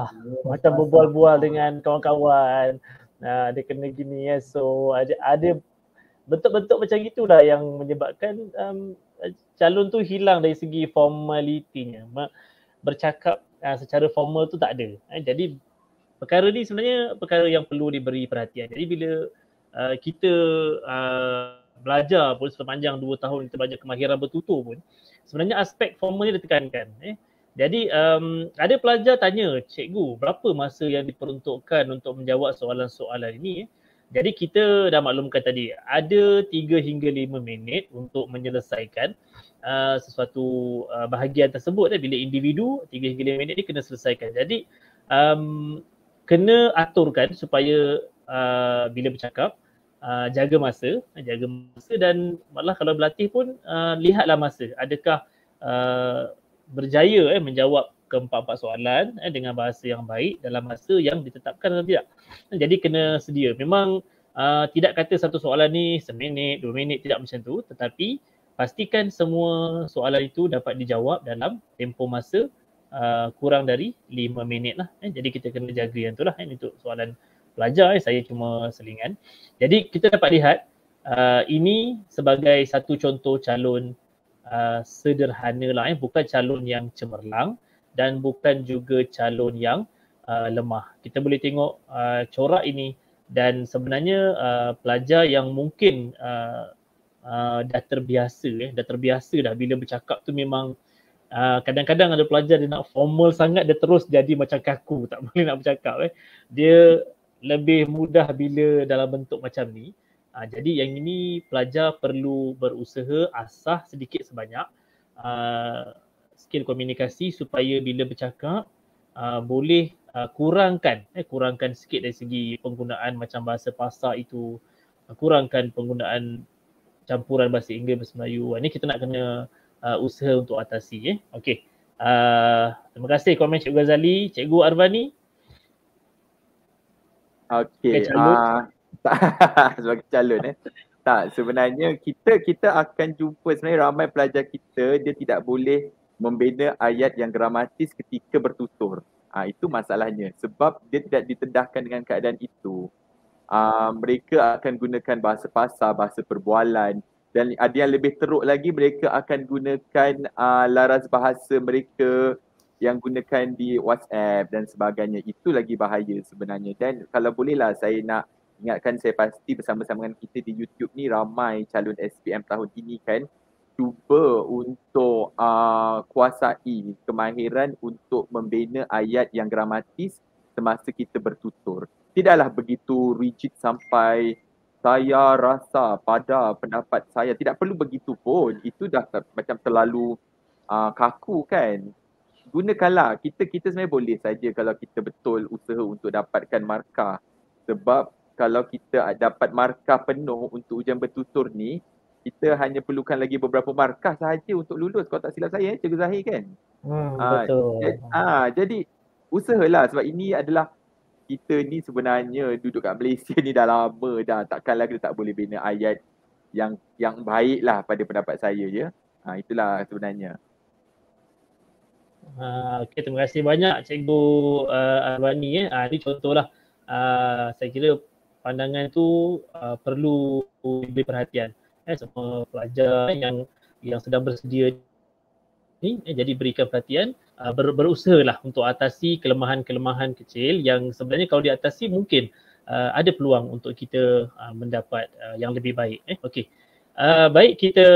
Macam berbual-bual dengan kawan-kawan. Nah, dia kena gini ya. So ada ada bentuk-bentuk macam itulah yang menyebabkan um, calon tu hilang dari segi formalitinya. Bercakap uh, secara formal tu tak ada. Eh, jadi perkara ni sebenarnya perkara yang perlu diberi perhatian. Jadi bila uh, kita uh, belajar pun sepanjang dua tahun kita belajar kemahiran bertutur pun sebenarnya aspek formal ni ditekankan. Eh. Jadi um, ada pelajar tanya, cikgu berapa masa yang diperuntukkan untuk menjawab soalan-soalan ini? Jadi kita dah maklumkan tadi ada 3 hingga 5 minit untuk menyelesaikan uh, sesuatu uh, bahagian tersebut eh, bila individu 3 hingga 5 minit ni kena selesaikan. Jadi um, kena aturkan supaya uh, bila bercakap uh, jaga masa, jaga masa dan malah kalau berlatih pun uh, lihatlah masa. Adakah uh, berjaya eh, menjawab keempat-empat soalan eh, dengan bahasa yang baik dalam masa yang ditetapkan atau tidak. Jadi kena sedia. Memang uh, tidak kata satu soalan ni seminit, dua minit, tidak macam tu. Tetapi pastikan semua soalan itu dapat dijawab dalam tempoh masa uh, kurang dari lima minit lah. Eh. Jadi kita kena jaga yang tu lah eh, untuk soalan pelajar. Eh. Saya cuma selingan. Jadi kita dapat lihat uh, ini sebagai satu contoh calon uh, sederhana lah. Eh. Bukan calon yang cemerlang dan bukan juga calon yang uh, lemah. Kita boleh tengok uh, corak ini dan sebenarnya uh, pelajar yang mungkin uh, uh, dah terbiasa eh, dah terbiasa dah bila bercakap tu memang uh, kadang-kadang ada pelajar dia nak formal sangat dia terus jadi macam kaku tak boleh nak bercakap eh. Dia lebih mudah bila dalam bentuk macam ni. Uh, jadi yang ini pelajar perlu berusaha asah sedikit sebanyak uh, skill komunikasi supaya bila bercakap uh, boleh uh, kurangkan eh kurangkan sikit dari segi penggunaan macam bahasa pasar itu uh, kurangkan penggunaan campuran bahasa Inggeris bahasa Melayu. Ini kita nak kena uh, usaha untuk atasi eh. Okey. Uh, terima kasih komen Cikgu Ghazali, Cikgu Arvani. Okey. Uh, sebagai calon eh. Tak, sebenarnya kita kita akan jumpa sebenarnya ramai pelajar kita dia tidak boleh membina ayat yang gramatis ketika bertutur. Ha, itu masalahnya sebab dia tidak ditendahkan dengan keadaan itu. Uh, mereka akan gunakan bahasa pasar, bahasa perbualan dan ada yang lebih teruk lagi mereka akan gunakan uh, laras bahasa mereka yang gunakan di WhatsApp dan sebagainya. Itu lagi bahaya sebenarnya dan kalau bolehlah saya nak ingatkan saya pasti bersama-sama dengan kita di YouTube ni ramai calon SPM tahun ini kan cuba untuk uh, kuasai kemahiran untuk membina ayat yang gramatis semasa kita bertutur. Tidaklah begitu rigid sampai saya rasa pada pendapat saya. Tidak perlu begitu pun. Itu dah ter, macam terlalu uh, kaku kan. Gunakanlah. Kita kita sebenarnya boleh saja kalau kita betul usaha untuk dapatkan markah. Sebab kalau kita dapat markah penuh untuk ujian bertutur ni, kita hanya perlukan lagi beberapa markah sahaja untuk lulus kalau tak silap saya Cikgu Zahir kan. Hmm, ah, betul. Ah, jadi usahalah sebab ini adalah kita ni sebenarnya duduk kat Malaysia ni dah lama dah takkanlah kita tak boleh bina ayat yang yang baiklah pada pendapat saya ya. Ha, itulah sebenarnya. Ha, okay, terima kasih banyak Cikgu uh, Arwani. Eh. Ha, ini contohlah uh, saya kira pandangan tu uh, perlu diberi perhatian. Eh, semua pelajar yang yang sedang bersedia ni eh, jadi berikan perhatian uh, ber, berusahalah untuk atasi kelemahan-kelemahan kecil yang sebenarnya kalau diatasi mungkin uh, ada peluang untuk kita uh, mendapat uh, yang lebih baik. Eh okey. Uh, baik kita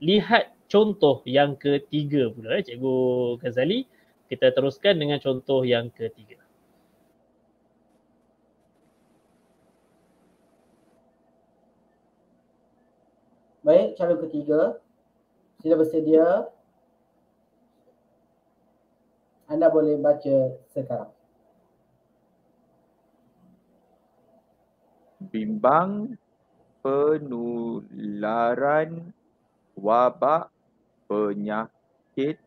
lihat contoh yang ketiga pula. Eh cikgu Ghazali kita teruskan dengan contoh yang ketiga Baik, calon ketiga. Sila bersedia. Anda boleh baca sekarang. Bimbang penularan wabak penyakit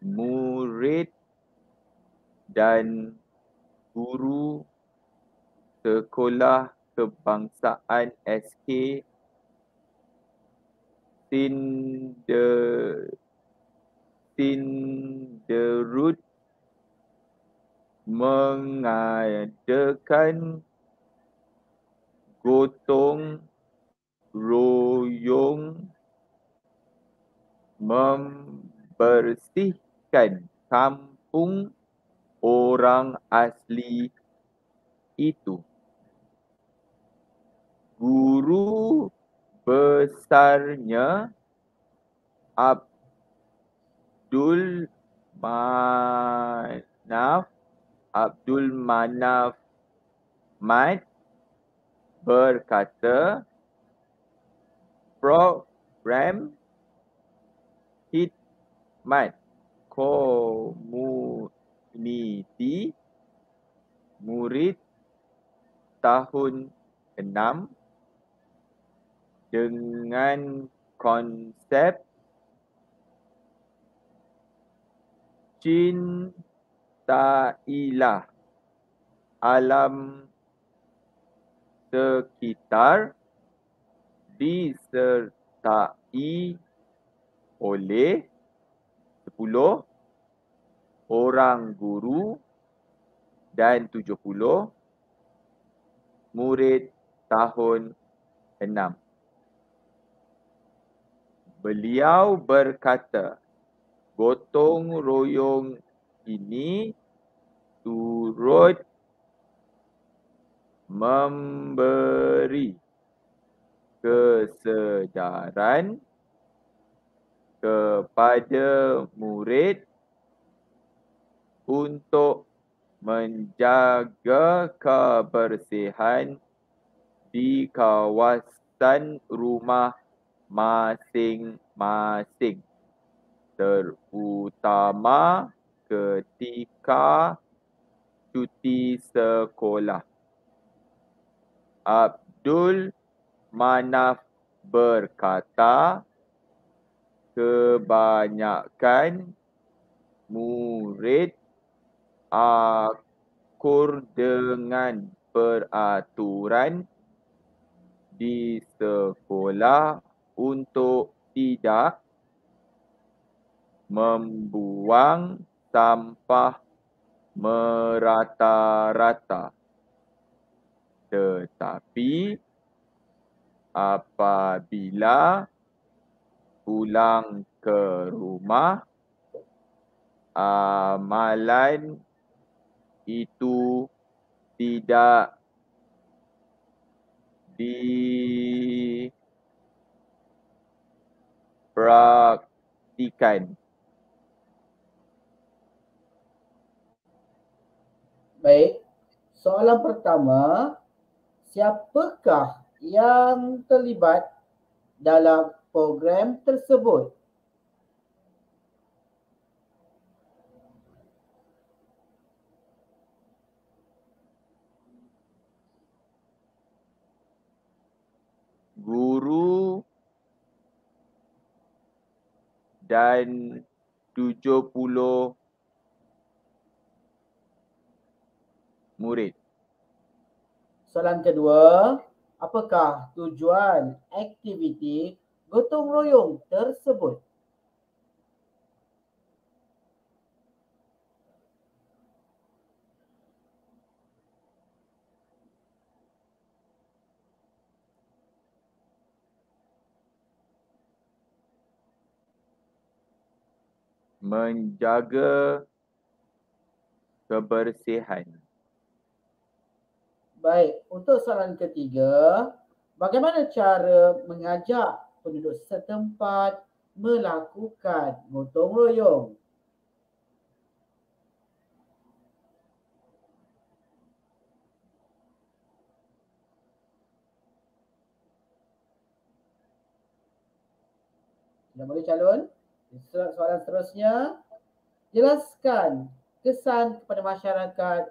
murid dan guru sekolah kebangsaan SK Tinder Tinderut mengadakan gotong royong membersihkan kampung orang asli itu. Guru besarnya Abdul Manaf Abdul Manaf Hikmat berkata program Hikmat Community murid tahun 6 dengan konsep cintailah alam sekitar disertai oleh 10 orang guru dan 70 murid tahun 6. Beliau berkata, gotong royong ini turut memberi kesedaran kepada murid untuk menjaga kebersihan di kawasan rumah masing-masing terutama ketika cuti sekolah. Abdul Manaf berkata kebanyakan murid akur dengan peraturan di sekolah untuk tidak membuang sampah merata-rata. Tetapi apabila pulang ke rumah, amalan itu tidak dipraktikan. Baik, soalan pertama, siapakah yang terlibat dalam program tersebut? Guru dan 70 murid. Soalan kedua, apakah tujuan aktiviti gotong royong tersebut? Menjaga kebersihan. Baik, untuk soalan ketiga, bagaimana cara mengajak penduduk setempat melakukan gotong royong? Sudah boleh calon? Soalan seterusnya, jelaskan kesan kepada masyarakat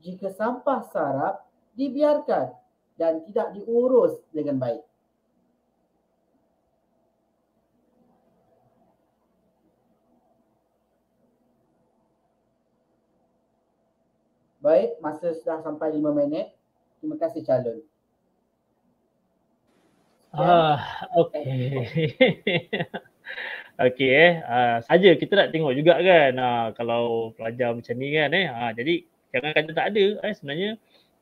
jika sampah sarap dibiarkan dan tidak diurus dengan baik. Baik, masa sudah sampai lima minit. Terima kasih calon. Ah, okey. okey eh. Uh, saja kita nak tengok juga kan uh, kalau pelajar macam ni kan eh. Uh, jadi jangan kata tak ada eh sebenarnya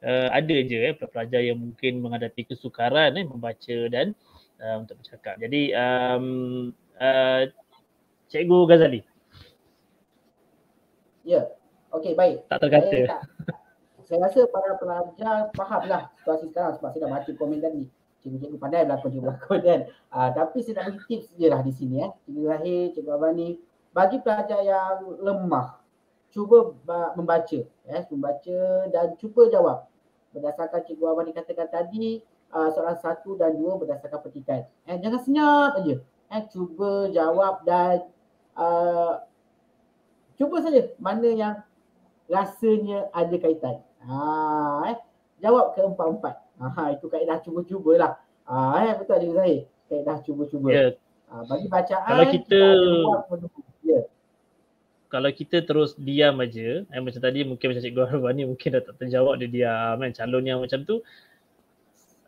uh, ada je eh pelajar yang mungkin menghadapi kesukaran eh membaca dan uh, untuk bercakap. Jadi um, uh, Cikgu Ghazali. Ya. Okey baik. Tak terkata. Saya, tak, saya rasa para pelajar fahamlah situasi sekarang sebab saya dah baca komen tadi. Cikgu-cikgu pandai berlakon cikgu berlakon kan. Uh, tapi saya nak bagi tips je lah di sini eh. Cikgu Zahir, Cikgu Abani. Bagi pelajar yang lemah, cuba membaca. Eh, membaca dan cuba jawab berdasarkan Cikgu Abang dikatakan tadi uh, soalan satu dan dua berdasarkan petikan. Eh, jangan senyap aja. Eh, cuba jawab dan uh, cuba saja mana yang rasanya ada kaitan. Ha, eh, jawab ke empat-empat. Ha, itu kaedah cuba-cubalah. Ha, eh, betul Adik Zahid. Kaedah cuba-cuba. Ya. Ha, bagi bacaan, Kalau kita Ya. kalau kita terus diam aja, eh, macam tadi mungkin macam Cikgu Arwan ni mungkin dah tak terjawab dia diam kan calon yang macam tu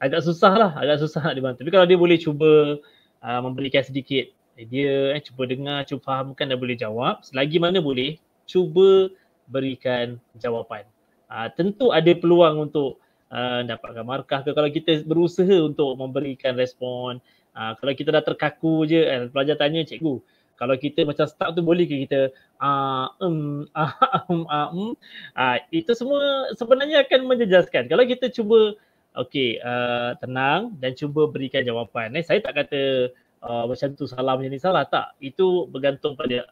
agak susah lah, agak susah nak dibantu. Tapi kalau dia boleh cuba uh, memberikan sedikit idea, eh, cuba dengar, cuba fahamkan dan boleh jawab, selagi mana boleh, cuba berikan jawapan. Uh, tentu ada peluang untuk uh, dapatkan markah ke? Kalau kita berusaha untuk memberikan respon. Uh, kalau kita dah terkaku je, eh, pelajar tanya cikgu, kalau kita macam start tu boleh ke kita ah um ah um ah um ah itu semua sebenarnya akan menjejaskan. Kalau kita cuba okey uh, tenang dan cuba berikan jawapan. Eh saya tak kata uh, macam tu salah macam ni salah. Tak itu bergantung pada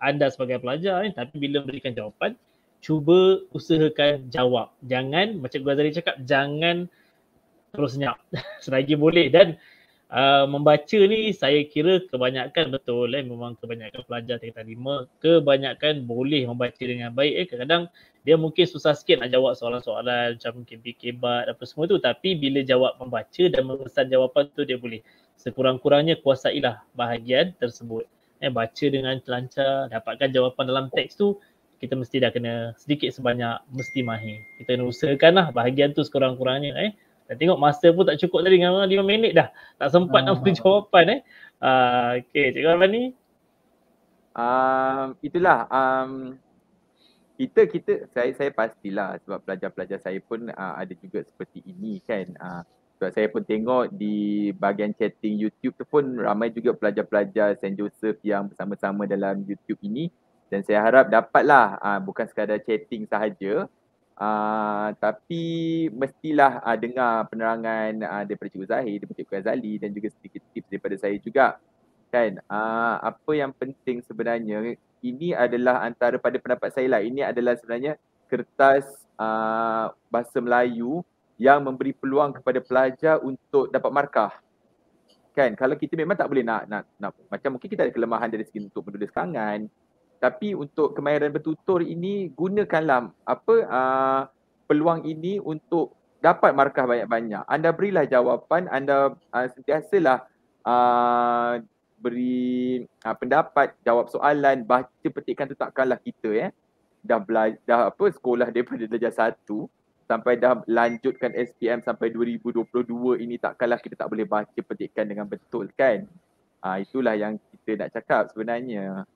anda sebagai pelajar eh tapi bila berikan jawapan cuba usahakan jawab. Jangan macam Ghazali cakap jangan terus senyap. Selagi boleh. Dan uh, membaca ni saya kira kebanyakan betul eh memang kebanyakan pelajar tingkatan lima kebanyakan boleh membaca dengan baik eh. Kadang-kadang dia mungkin susah sikit nak jawab soalan-soalan macam mungkin kebat apa semua tu. Tapi bila jawab membaca dan memesan jawapan tu dia boleh. Sekurang-kurangnya kuasailah bahagian tersebut. Eh baca dengan lancar dapatkan jawapan dalam teks tu kita mesti dah kena sedikit sebanyak mesti mahir kita kena usahakanlah bahagian tu sekurang-kurangnya eh dan tengok masa pun tak cukup tadi dengan 5 minit dah. Tak sempat nak beri jawapan eh. Uh, okay, Cikgu Arman ni? Um, itulah. Um, kita, kita, saya saya pastilah sebab pelajar-pelajar saya pun uh, ada juga seperti ini kan. Uh, sebab saya pun tengok di bahagian chatting YouTube tu pun ramai juga pelajar-pelajar St. Joseph yang bersama-sama dalam YouTube ini. Dan saya harap dapatlah uh, bukan sekadar chatting sahaja Uh, tapi mestilah uh, dengar penerangan uh, daripada Cikgu Zahir, daripada Cikgu Azali dan juga sedikit tips daripada saya juga. Kan, uh, apa yang penting sebenarnya, ini adalah antara pada pendapat saya lah, ini adalah sebenarnya kertas uh, bahasa Melayu yang memberi peluang kepada pelajar untuk dapat markah. Kan, kalau kita memang tak boleh nak, nak, nak macam mungkin kita ada kelemahan dari segi untuk menulis kangan, tapi untuk kemahiran bertutur ini gunakanlah apa uh, peluang ini untuk dapat markah banyak-banyak. Anda berilah jawapan, anda uh, sentiasalah uh, beri uh, pendapat, jawab soalan, baca petikan tu takkanlah kita ya. Dah belajar dah apa sekolah daripada darjah satu sampai dah lanjutkan SPM sampai 2022 ini takkanlah kita tak boleh baca petikan dengan betul kan. Uh, itulah yang kita nak cakap sebenarnya.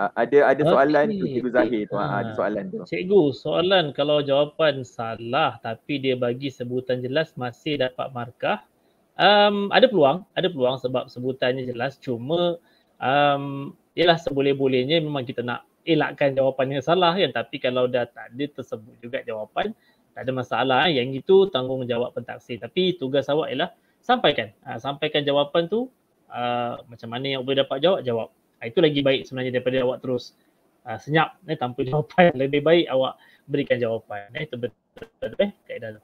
Uh, ada ada soalan okay. tu Cikgu Zahir tu. Ha. Ada soalan tu. Cikgu, soalan kalau jawapan salah tapi dia bagi sebutan jelas masih dapat markah. Um, ada peluang, ada peluang sebab sebutannya jelas cuma um, ialah seboleh-bolehnya memang kita nak elakkan jawapannya salah kan tapi kalau dah tak ada tersebut juga jawapan tak ada masalah yang itu tanggungjawab pentaksir tapi tugas awak ialah sampaikan uh, sampaikan jawapan tu uh, macam mana yang boleh dapat jawab jawab Ha, itu lagi baik sebenarnya daripada awak terus uh, senyap eh, tanpa jawapan. Lebih baik awak berikan jawapan. Eh, itu betul eh, kaedah tu.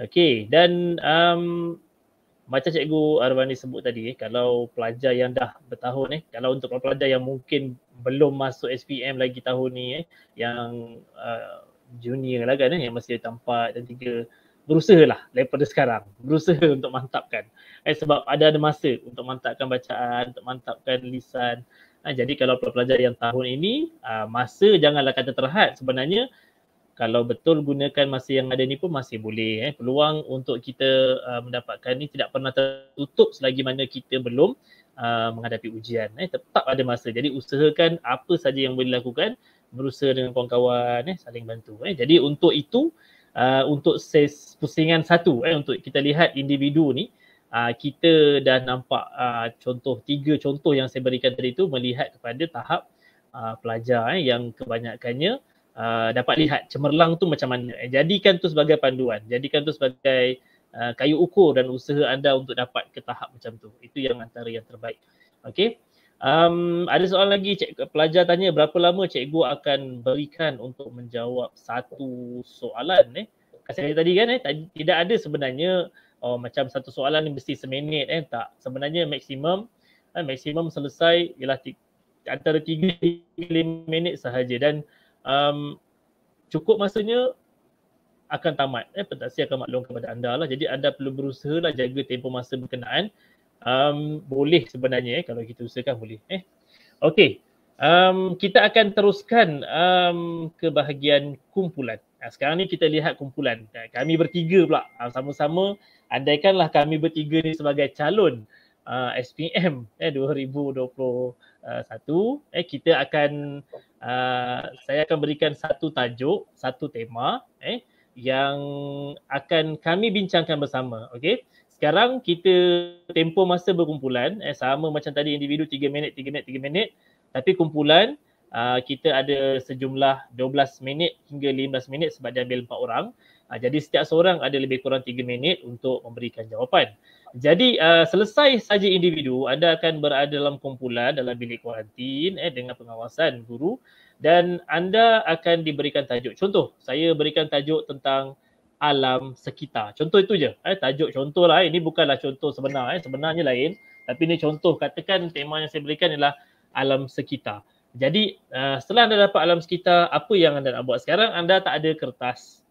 Okay, dan um, macam Cikgu Arwani sebut tadi, eh, kalau pelajar yang dah bertahun, eh, kalau untuk pelajar yang mungkin belum masuk SPM lagi tahun ni, eh, yang uh, junior lah kan, eh, yang masih tampak dan tiga, berusaha lah daripada sekarang. Berusaha untuk mantapkan. Eh, sebab ada ada masa untuk mantapkan bacaan, untuk mantapkan lisan. Ha, jadi kalau pelajar yang tahun ini, uh, masa janganlah kata terhad. Sebenarnya kalau betul gunakan masa yang ada ni pun masih boleh. Eh. Peluang untuk kita uh, mendapatkan ni tidak pernah tertutup selagi mana kita belum uh, menghadapi ujian. Eh. Tetap ada masa. Jadi usahakan apa saja yang boleh dilakukan. Berusaha dengan kawan-kawan, eh, saling bantu. Eh. Jadi untuk itu, uh, untuk ses pusingan satu eh untuk kita lihat individu ni uh, kita dah nampak uh, contoh tiga contoh yang saya berikan tadi tu melihat kepada tahap uh, pelajar eh yang kebanyakannya uh, dapat lihat cemerlang tu macam mana. Eh, jadikan tu sebagai panduan jadikan tu sebagai uh, kayu ukur dan usaha anda untuk dapat ke tahap macam tu. Itu yang antara yang terbaik. Okey Um, ada soalan lagi cik, pelajar tanya berapa lama cikgu akan berikan untuk menjawab satu soalan eh saya tadi kan eh tidak ada sebenarnya oh macam satu soalan ni mesti seminit eh tak. Sebenarnya maksimum eh, maksimum selesai ialah antara 3 5 minit sahaja dan um, cukup masanya akan tamat. Eh, pentasi akan maklum kepada anda lah. Jadi anda perlu berusaha lah jaga tempoh masa berkenaan. Um, boleh sebenarnya eh, kalau kita usahakan boleh. Eh. Okay. Um, kita akan teruskan um, ke bahagian kumpulan. Nah, sekarang ni kita lihat kumpulan. Kami bertiga pula sama-sama. Andaikanlah kami bertiga ni sebagai calon uh, SPM eh, 2021. Eh, kita akan, uh, saya akan berikan satu tajuk, satu tema. Eh, yang akan kami bincangkan bersama. Okey. Sekarang kita tempoh masa berkumpulan eh, sama macam tadi individu 3 minit, 3 minit, 3 minit. Tapi kumpulan uh, kita ada sejumlah 12 minit hingga 15 minit sebab dia ambil 4 orang. Uh, jadi setiap seorang ada lebih kurang 3 minit untuk memberikan jawapan. Jadi uh, selesai saja individu, anda akan berada dalam kumpulan dalam bilik kuarantin eh, dengan pengawasan guru dan anda akan diberikan tajuk. Contoh, saya berikan tajuk tentang alam sekitar. Contoh itu je. Eh, tajuk contoh lah. Eh. Ini bukanlah contoh sebenar. Eh. Sebenarnya lain. Tapi ini contoh. Katakan tema yang saya berikan ialah alam sekitar. Jadi uh, setelah anda dapat alam sekitar, apa yang anda nak buat sekarang? Anda tak ada kertas,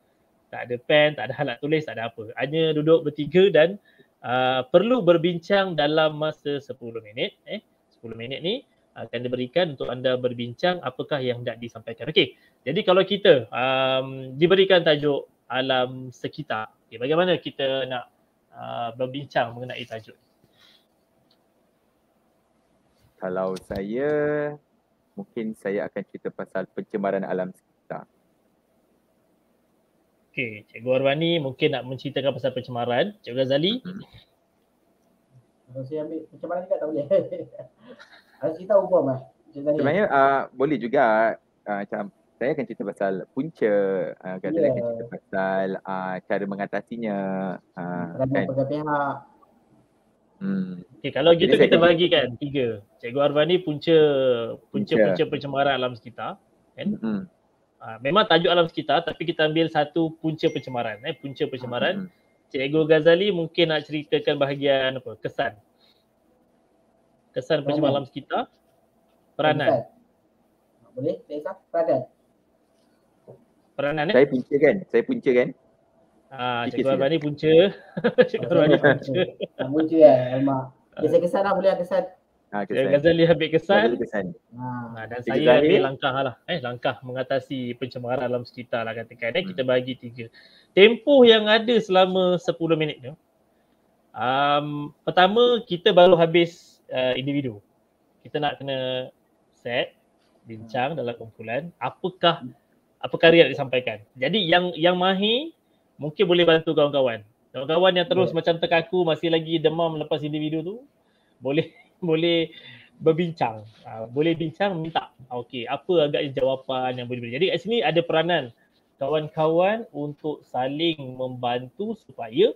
tak ada pen, tak ada alat tulis, tak ada apa. Hanya duduk bertiga dan uh, perlu berbincang dalam masa 10 minit. Eh, 10 minit ni akan diberikan untuk anda berbincang apakah yang hendak disampaikan. Okey. Jadi kalau kita um, diberikan tajuk alam sekitar, okay, bagaimana kita nak uh, berbincang mengenai tajuk Kalau saya mungkin saya akan cerita pasal pencemaran alam sekitar. Okey, Cikgu Arwani mungkin nak menceritakan pasal pencemaran. Cikgu Ghazali? Kalau saya ambil pencemaran juga tak boleh. Harus kita umum lah. Sebenarnya uh, boleh juga uh, macam saya akan cerita pasal punca, uh, yeah. akan cerita pasal uh, cara mengatasinya. Uh, kan? pihak. Hmm. Okay, kalau gitu Jadi kita bagikan tiga. Cikgu Arvani punca punca punca pencemaran alam sekitar. Kan? Hmm. Uh, memang tajuk alam sekitar tapi kita ambil satu punca pencemaran. Eh, punca pencemaran. Hmm. Cikgu Ghazali mungkin nak ceritakan bahagian apa? Kesan. Kesan pencemaran alam sekitar. Peranan. Boleh? Saya peranan. Peranan eh? Saya punca kan? Saya punca kan? Ah, Cikgu Abang ni punca. Cikgu Abang ni punca. Punca ya, Almak. Saya kesan lah, boleh kesan. Ha, kesan. Ghazali ambil kesan. kesan. Ha, dan Cikgu saya Zahir. ambil langkah lah. Eh, langkah mengatasi pencemaran alam sekitar lah katakan. Eh, hmm. Kita bagi tiga. Tempoh yang ada selama 10 minit tu. Um, pertama, kita baru habis uh, individu. Kita nak kena set, bincang dalam kumpulan, apakah apa karya yang disampaikan. Jadi yang yang mahir mungkin boleh bantu kawan-kawan. Kawan-kawan yang terus yeah. macam terkaku masih lagi demam lepas individu tu boleh boleh berbincang. Uh, boleh bincang minta. Okey, apa agaknya jawapan yang boleh beri. Jadi kat sini ada peranan kawan-kawan untuk saling membantu supaya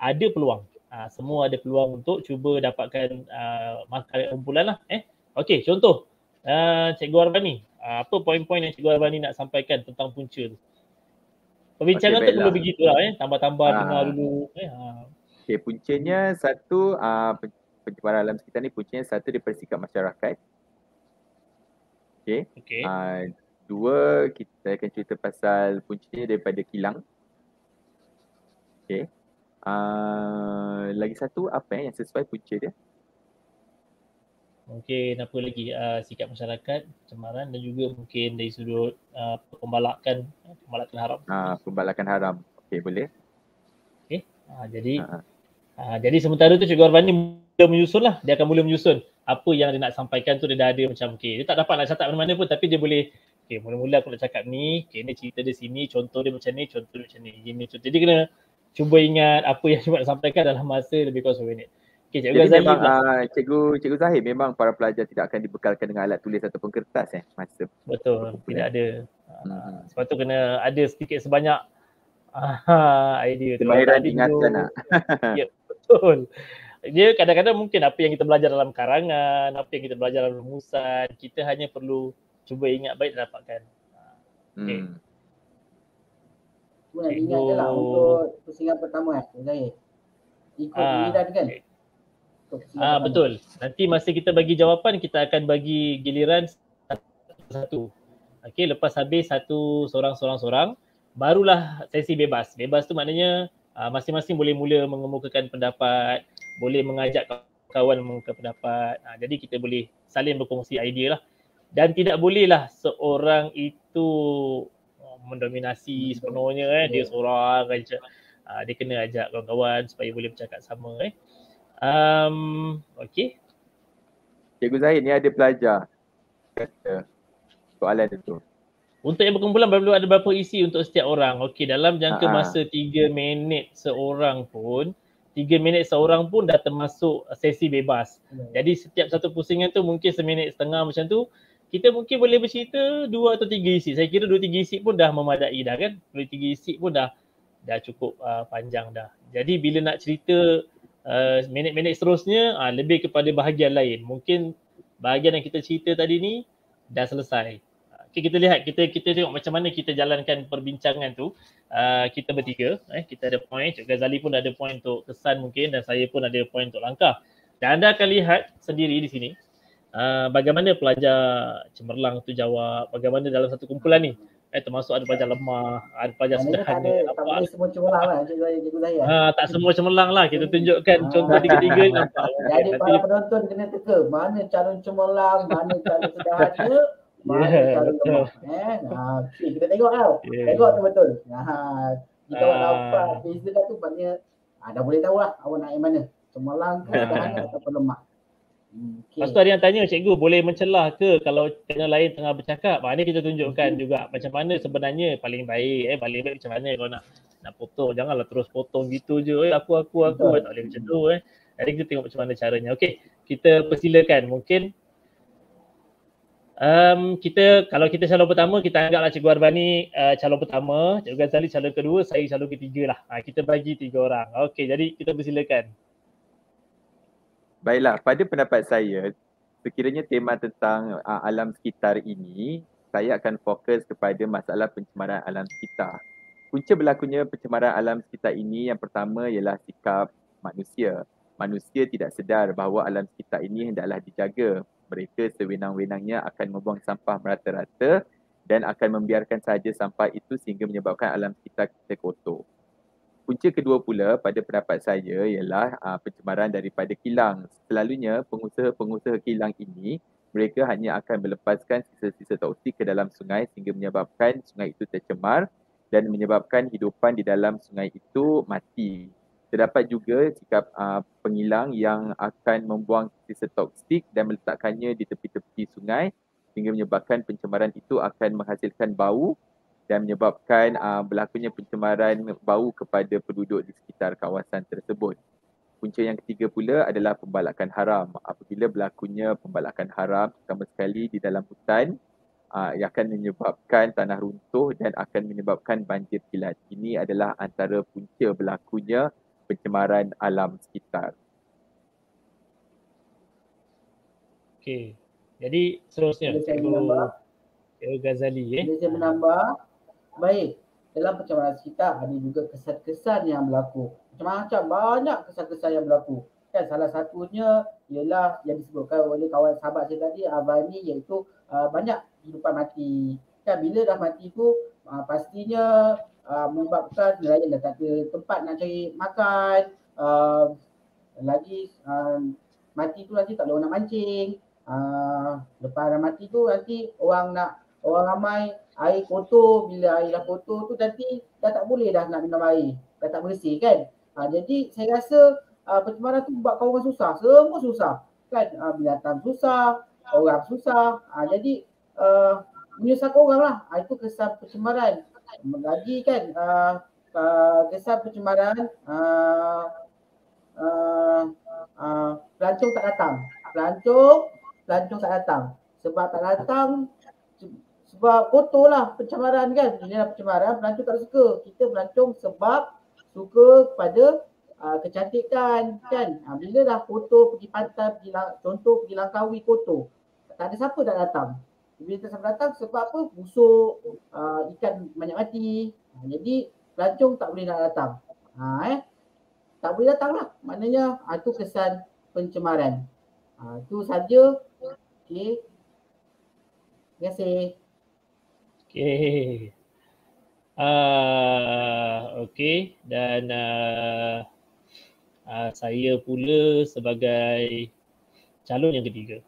ada peluang uh, semua ada peluang untuk cuba dapatkan uh, markah kumpulan lah. Eh. Okey, contoh uh, Cikgu Arbani. Uh, apa poin-poin yang Cikgu Arbani nak sampaikan tentang punca tu? Perbincangan okay, tu perlu begitu lah eh. Tambah-tambah uh, dengar dulu. Eh. Uh. Okey, puncanya satu uh, pencemaran alam sekitar ni puncanya satu daripada sikap masyarakat. Okey. Okay. Uh, dua, kita akan cerita pasal puncanya daripada kilang. Okey. Uh, lagi satu apa eh, yang sesuai punca dia? Mungkin apa lagi uh, sikap masyarakat, cemaran dan juga mungkin dari sudut uh, pembalakan, pembalakan haram. Uh, pembalakan haram. Okey, boleh. Okey. Uh, jadi uh-huh. uh, jadi sementara tu Cikgu ni mula menyusun lah. Dia akan mula menyusun apa yang dia nak sampaikan tu dia dah ada macam okey. Dia tak dapat nak catat mana-mana pun tapi dia boleh okey mula-mula aku nak cakap ni, okey ni cerita dia sini, contoh dia macam ni, contoh dia macam ni. Gini contoh. Jadi kena cuba ingat apa yang cuba nak sampaikan dalam masa lebih kurang 10 minit. Okay, Cikgu Jadi memang uh, Cikgu, Cikgu Zahir memang para pelajar tidak akan dibekalkan dengan alat tulis ataupun kertas eh masa Betul, tidak ada. Hmm. Sebab tu kena ada sedikit sebanyak uh, idea tu. Kemahiran ingatan nak. ya, betul. Dia kadang-kadang mungkin apa yang kita belajar dalam karangan, apa yang kita belajar dalam rumusan, kita hanya perlu cuba ingat baik dan dapatkan. Okay. Hmm. Cuma nak ingatkan lah untuk pusingan pertama eh, Zahir. Ikut ah, giliran kan? Ah betul. Nanti masa kita bagi jawapan kita akan bagi giliran satu. Okey, lepas habis satu seorang-seorang-seorang, barulah sesi bebas. Bebas tu maknanya uh, masing-masing boleh mula mengemukakan pendapat, boleh mengajak kawan mengemukakan pendapat. Uh, jadi kita boleh saling berkongsi idea lah. Dan tidak bolehlah seorang itu mendominasi sepenuhnya eh dia seorang aja uh, dia kena ajak kawan-kawan supaya boleh bercakap sama eh um okey Cikgu Zahid ni ada pelajar kata soalan itu untuk yang berkumpulan perlu ada berapa isi untuk setiap orang okey dalam jangka Ha-ha. masa 3 minit seorang pun 3 minit seorang pun dah termasuk sesi bebas. Hmm. Jadi setiap satu pusingan tu mungkin seminit setengah macam tu kita mungkin boleh bercerita dua atau tiga isi. Saya kira dua tiga isi pun dah memadai dah kan. Dua tiga isi pun dah dah cukup uh, panjang dah. Jadi bila nak cerita uh, minit-minit seterusnya uh, lebih kepada bahagian lain. Mungkin bahagian yang kita cerita tadi ni dah selesai. Okay, kita lihat kita kita tengok macam mana kita jalankan perbincangan tu. Uh, kita bertiga eh kita ada point Cik Ghazali pun ada point untuk kesan mungkin dan saya pun ada point untuk langkah. Dan anda akan lihat sendiri di sini uh, bagaimana pelajar cemerlang tu jawab, bagaimana dalam satu kumpulan ni eh termasuk ada pelajar lemah, ada pelajar Mana sederhana. Tak, tak boleh semua cemerlang lah cikgu saya, cikgu saya. Ha, tak semua cemerlang lah, kita tunjukkan ha. contoh tiga-tiga nampak. Jadi okay, para penonton kena teka, mana calon cemerlang, mana calon sederhana, mana yeah, calon lemah. Eh? Ha, okay, kita tengok tau, yeah. tengok tu betul. Ha, awak uh. dapat beza tu maknanya ha, dah boleh tahu lah awak nak yang mana. Cemerlang ke sederhana ataupun lemah. Okay. Lepas tu ada yang tanya cikgu boleh mencelah ke kalau channel lain tengah bercakap. Ha, ni kita tunjukkan mm-hmm. juga macam mana sebenarnya paling baik eh paling baik macam mana kalau nak nak potong. Janganlah terus potong gitu je. Eh, aku aku aku Betul. tak boleh macam tu eh. Jadi kita tengok macam mana caranya. Okey, kita persilakan mungkin um, kita kalau kita calon pertama kita anggaplah Cikgu Arbani uh, calon pertama, Cikgu Ghazali calon kedua, saya calon ketiga lah. Ha, kita bagi tiga orang. Okey, jadi kita persilakan. Baiklah, pada pendapat saya, sekiranya tema tentang uh, alam sekitar ini, saya akan fokus kepada masalah pencemaran alam sekitar. Punca berlakunya pencemaran alam sekitar ini yang pertama ialah sikap manusia. Manusia tidak sedar bahawa alam sekitar ini hendaklah dijaga. Mereka sewenang-wenangnya akan membuang sampah merata-rata dan akan membiarkan sahaja sampah itu sehingga menyebabkan alam sekitar kita kotor punca kedua pula pada pendapat saya ialah uh, pencemaran daripada kilang. Selalunya pengusaha-pengusaha kilang ini mereka hanya akan melepaskan sisa-sisa toksik ke dalam sungai sehingga menyebabkan sungai itu tercemar dan menyebabkan hidupan di dalam sungai itu mati. Terdapat juga sikap uh, pengilang yang akan membuang sisa toksik dan meletakkannya di tepi-tepi sungai sehingga menyebabkan pencemaran itu akan menghasilkan bau dan menyebabkan uh, berlakunya pencemaran bau kepada penduduk di sekitar kawasan tersebut. Punca yang ketiga pula adalah pembalakan haram. Apabila berlakunya pembalakan haram sama sekali di dalam hutan, uh, ia akan menyebabkan tanah runtuh dan akan menyebabkan banjir kilat. Ini adalah antara punca berlakunya pencemaran alam sekitar. Okey. Jadi seterusnya Cikgu Ghazali eh. Saya menambah baik dalam pencemaran sekitar ada juga kesan-kesan yang berlaku. Macam-macam banyak kesan-kesan yang berlaku. Kan salah satunya ialah yang disebutkan oleh kawan sahabat saya tadi Avani iaitu uh, banyak kehidupan mati. Kan bila dah mati tu uh, pastinya uh, menyebabkan nelayan dah tak ada tempat nak cari makan uh, lagi uh, mati tu nanti tak ada orang nak mancing. Uh, lepas dah mati tu nanti orang nak orang ramai air kotor bila air dah kotor tu nanti dah tak boleh dah nak minum air. Dah tak bersih kan? Ha, jadi saya rasa uh, pencemaran tu buat orang susah. Semua susah kan? Uh, binatang susah orang susah. Ha, jadi uh, menyusahkan orang lah. Ha, itu kesan pencemaran. Lagi kan? Uh, uh, kesan pencemaran uh, uh, uh, pelancong tak datang. Pelancong pelancong tak datang. Sebab tak datang sebab kotor lah pencemaran kan. Ini pencemaran, pelancong tak suka. Kita pelancong sebab suka kepada uh, kecantikan kan. Uh, bila dah kotor pergi pantai, pergi lang- contoh pergi Langkawi kotor. Tak ada siapa nak datang. Bila tak siapa datang sebab apa? Busuk, uh, ikan banyak mati. Uh, jadi pelancong tak boleh nak datang. Ha, eh. Tak boleh datang lah. Maknanya ha, tu kesan pencemaran. Ha, tu saja. Okey. Terima kasih. Okey. Uh, Okey dan uh, uh, saya pula sebagai calon yang ketiga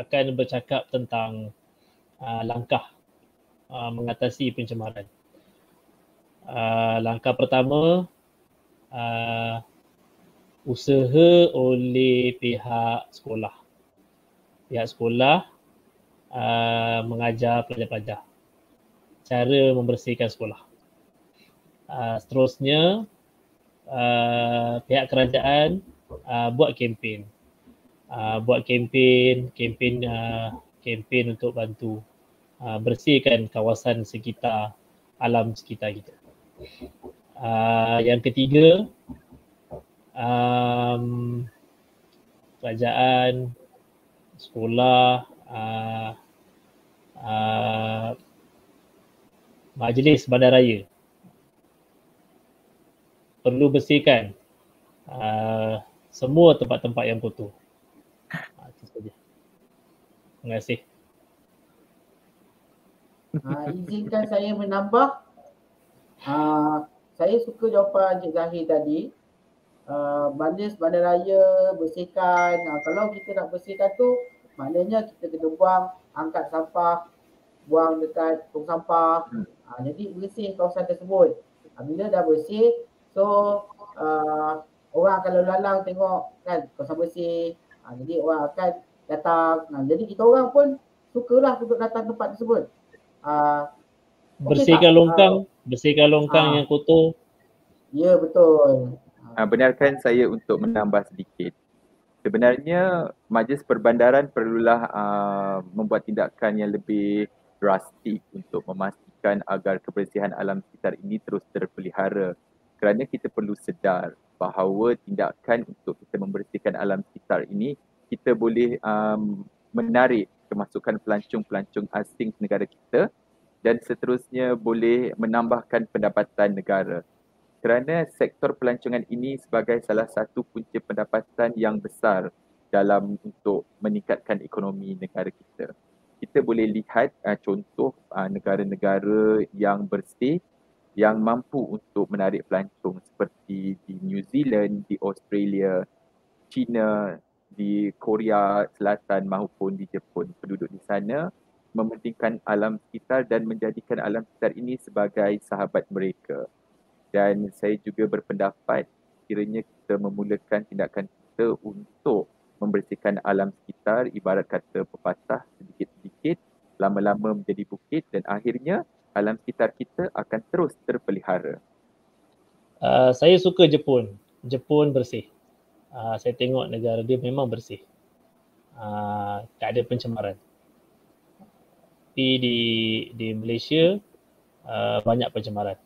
akan bercakap tentang uh, langkah uh, mengatasi pencemaran. Uh, langkah pertama uh, usaha oleh pihak sekolah. Pihak sekolah uh, mengajar pelajar-pelajar cara membersihkan sekolah. Uh, seterusnya uh, pihak kerajaan uh, buat kempen uh, buat kempen kempen uh, kempen untuk bantu uh, bersihkan kawasan sekitar alam sekitar kita. Uh, yang ketiga um, kerajaan sekolah uh, uh, majlis bandaraya perlu bersihkan uh, semua tempat-tempat yang kotor. Ha, itu saja. Terima kasih. Ha, izinkan saya menambah. Ha, saya suka jawapan Encik Zahir tadi. Uh, bandis bandaraya bersihkan. Ha, kalau kita nak bersihkan tu maknanya kita kena buang, angkat sampah, buang dekat tong sampah. Ha, jadi bersih kawasan tersebut. Ha, bila dah bersih, so uh, orang kalau lalang tengok kan kawasan bersih. Ha, jadi orang akan datang. Ha, jadi kita orang pun sukalah untuk datang tempat tersebut. Ha, bersihkan okay, longkang, uh, bersihkan longkang uh, yang kotor. Ya betul. Uh, benarkan saya untuk menambah sedikit. Sebenarnya Majlis Perbandaran perlulah uh, membuat tindakan yang lebih drastik untuk memastikan agar kebersihan alam sekitar ini terus terpelihara. Kerana kita perlu sedar bahawa tindakan untuk kita membersihkan alam sekitar ini kita boleh um, menarik kemasukan pelancong-pelancong asing ke negara kita dan seterusnya boleh menambahkan pendapatan negara. Kerana sektor pelancongan ini sebagai salah satu punca pendapatan yang besar dalam untuk meningkatkan ekonomi negara kita. Kita boleh lihat uh, contoh uh, negara-negara yang bersih yang mampu untuk menarik pelancong seperti di New Zealand, di Australia, China, di Korea Selatan maupun di Jepun. Penduduk di sana mementingkan alam sekitar dan menjadikan alam sekitar ini sebagai sahabat mereka. Dan saya juga berpendapat kiranya kita memulakan tindakan kita untuk membersihkan alam sekitar ibarat kata pepatah sedikit-sedikit lama-lama menjadi bukit dan akhirnya alam sekitar kita akan terus terpelihara? Uh, saya suka Jepun. Jepun bersih. Uh, saya tengok negara dia memang bersih. Uh, tak ada pencemaran. Tapi di di Malaysia uh, banyak pencemaran.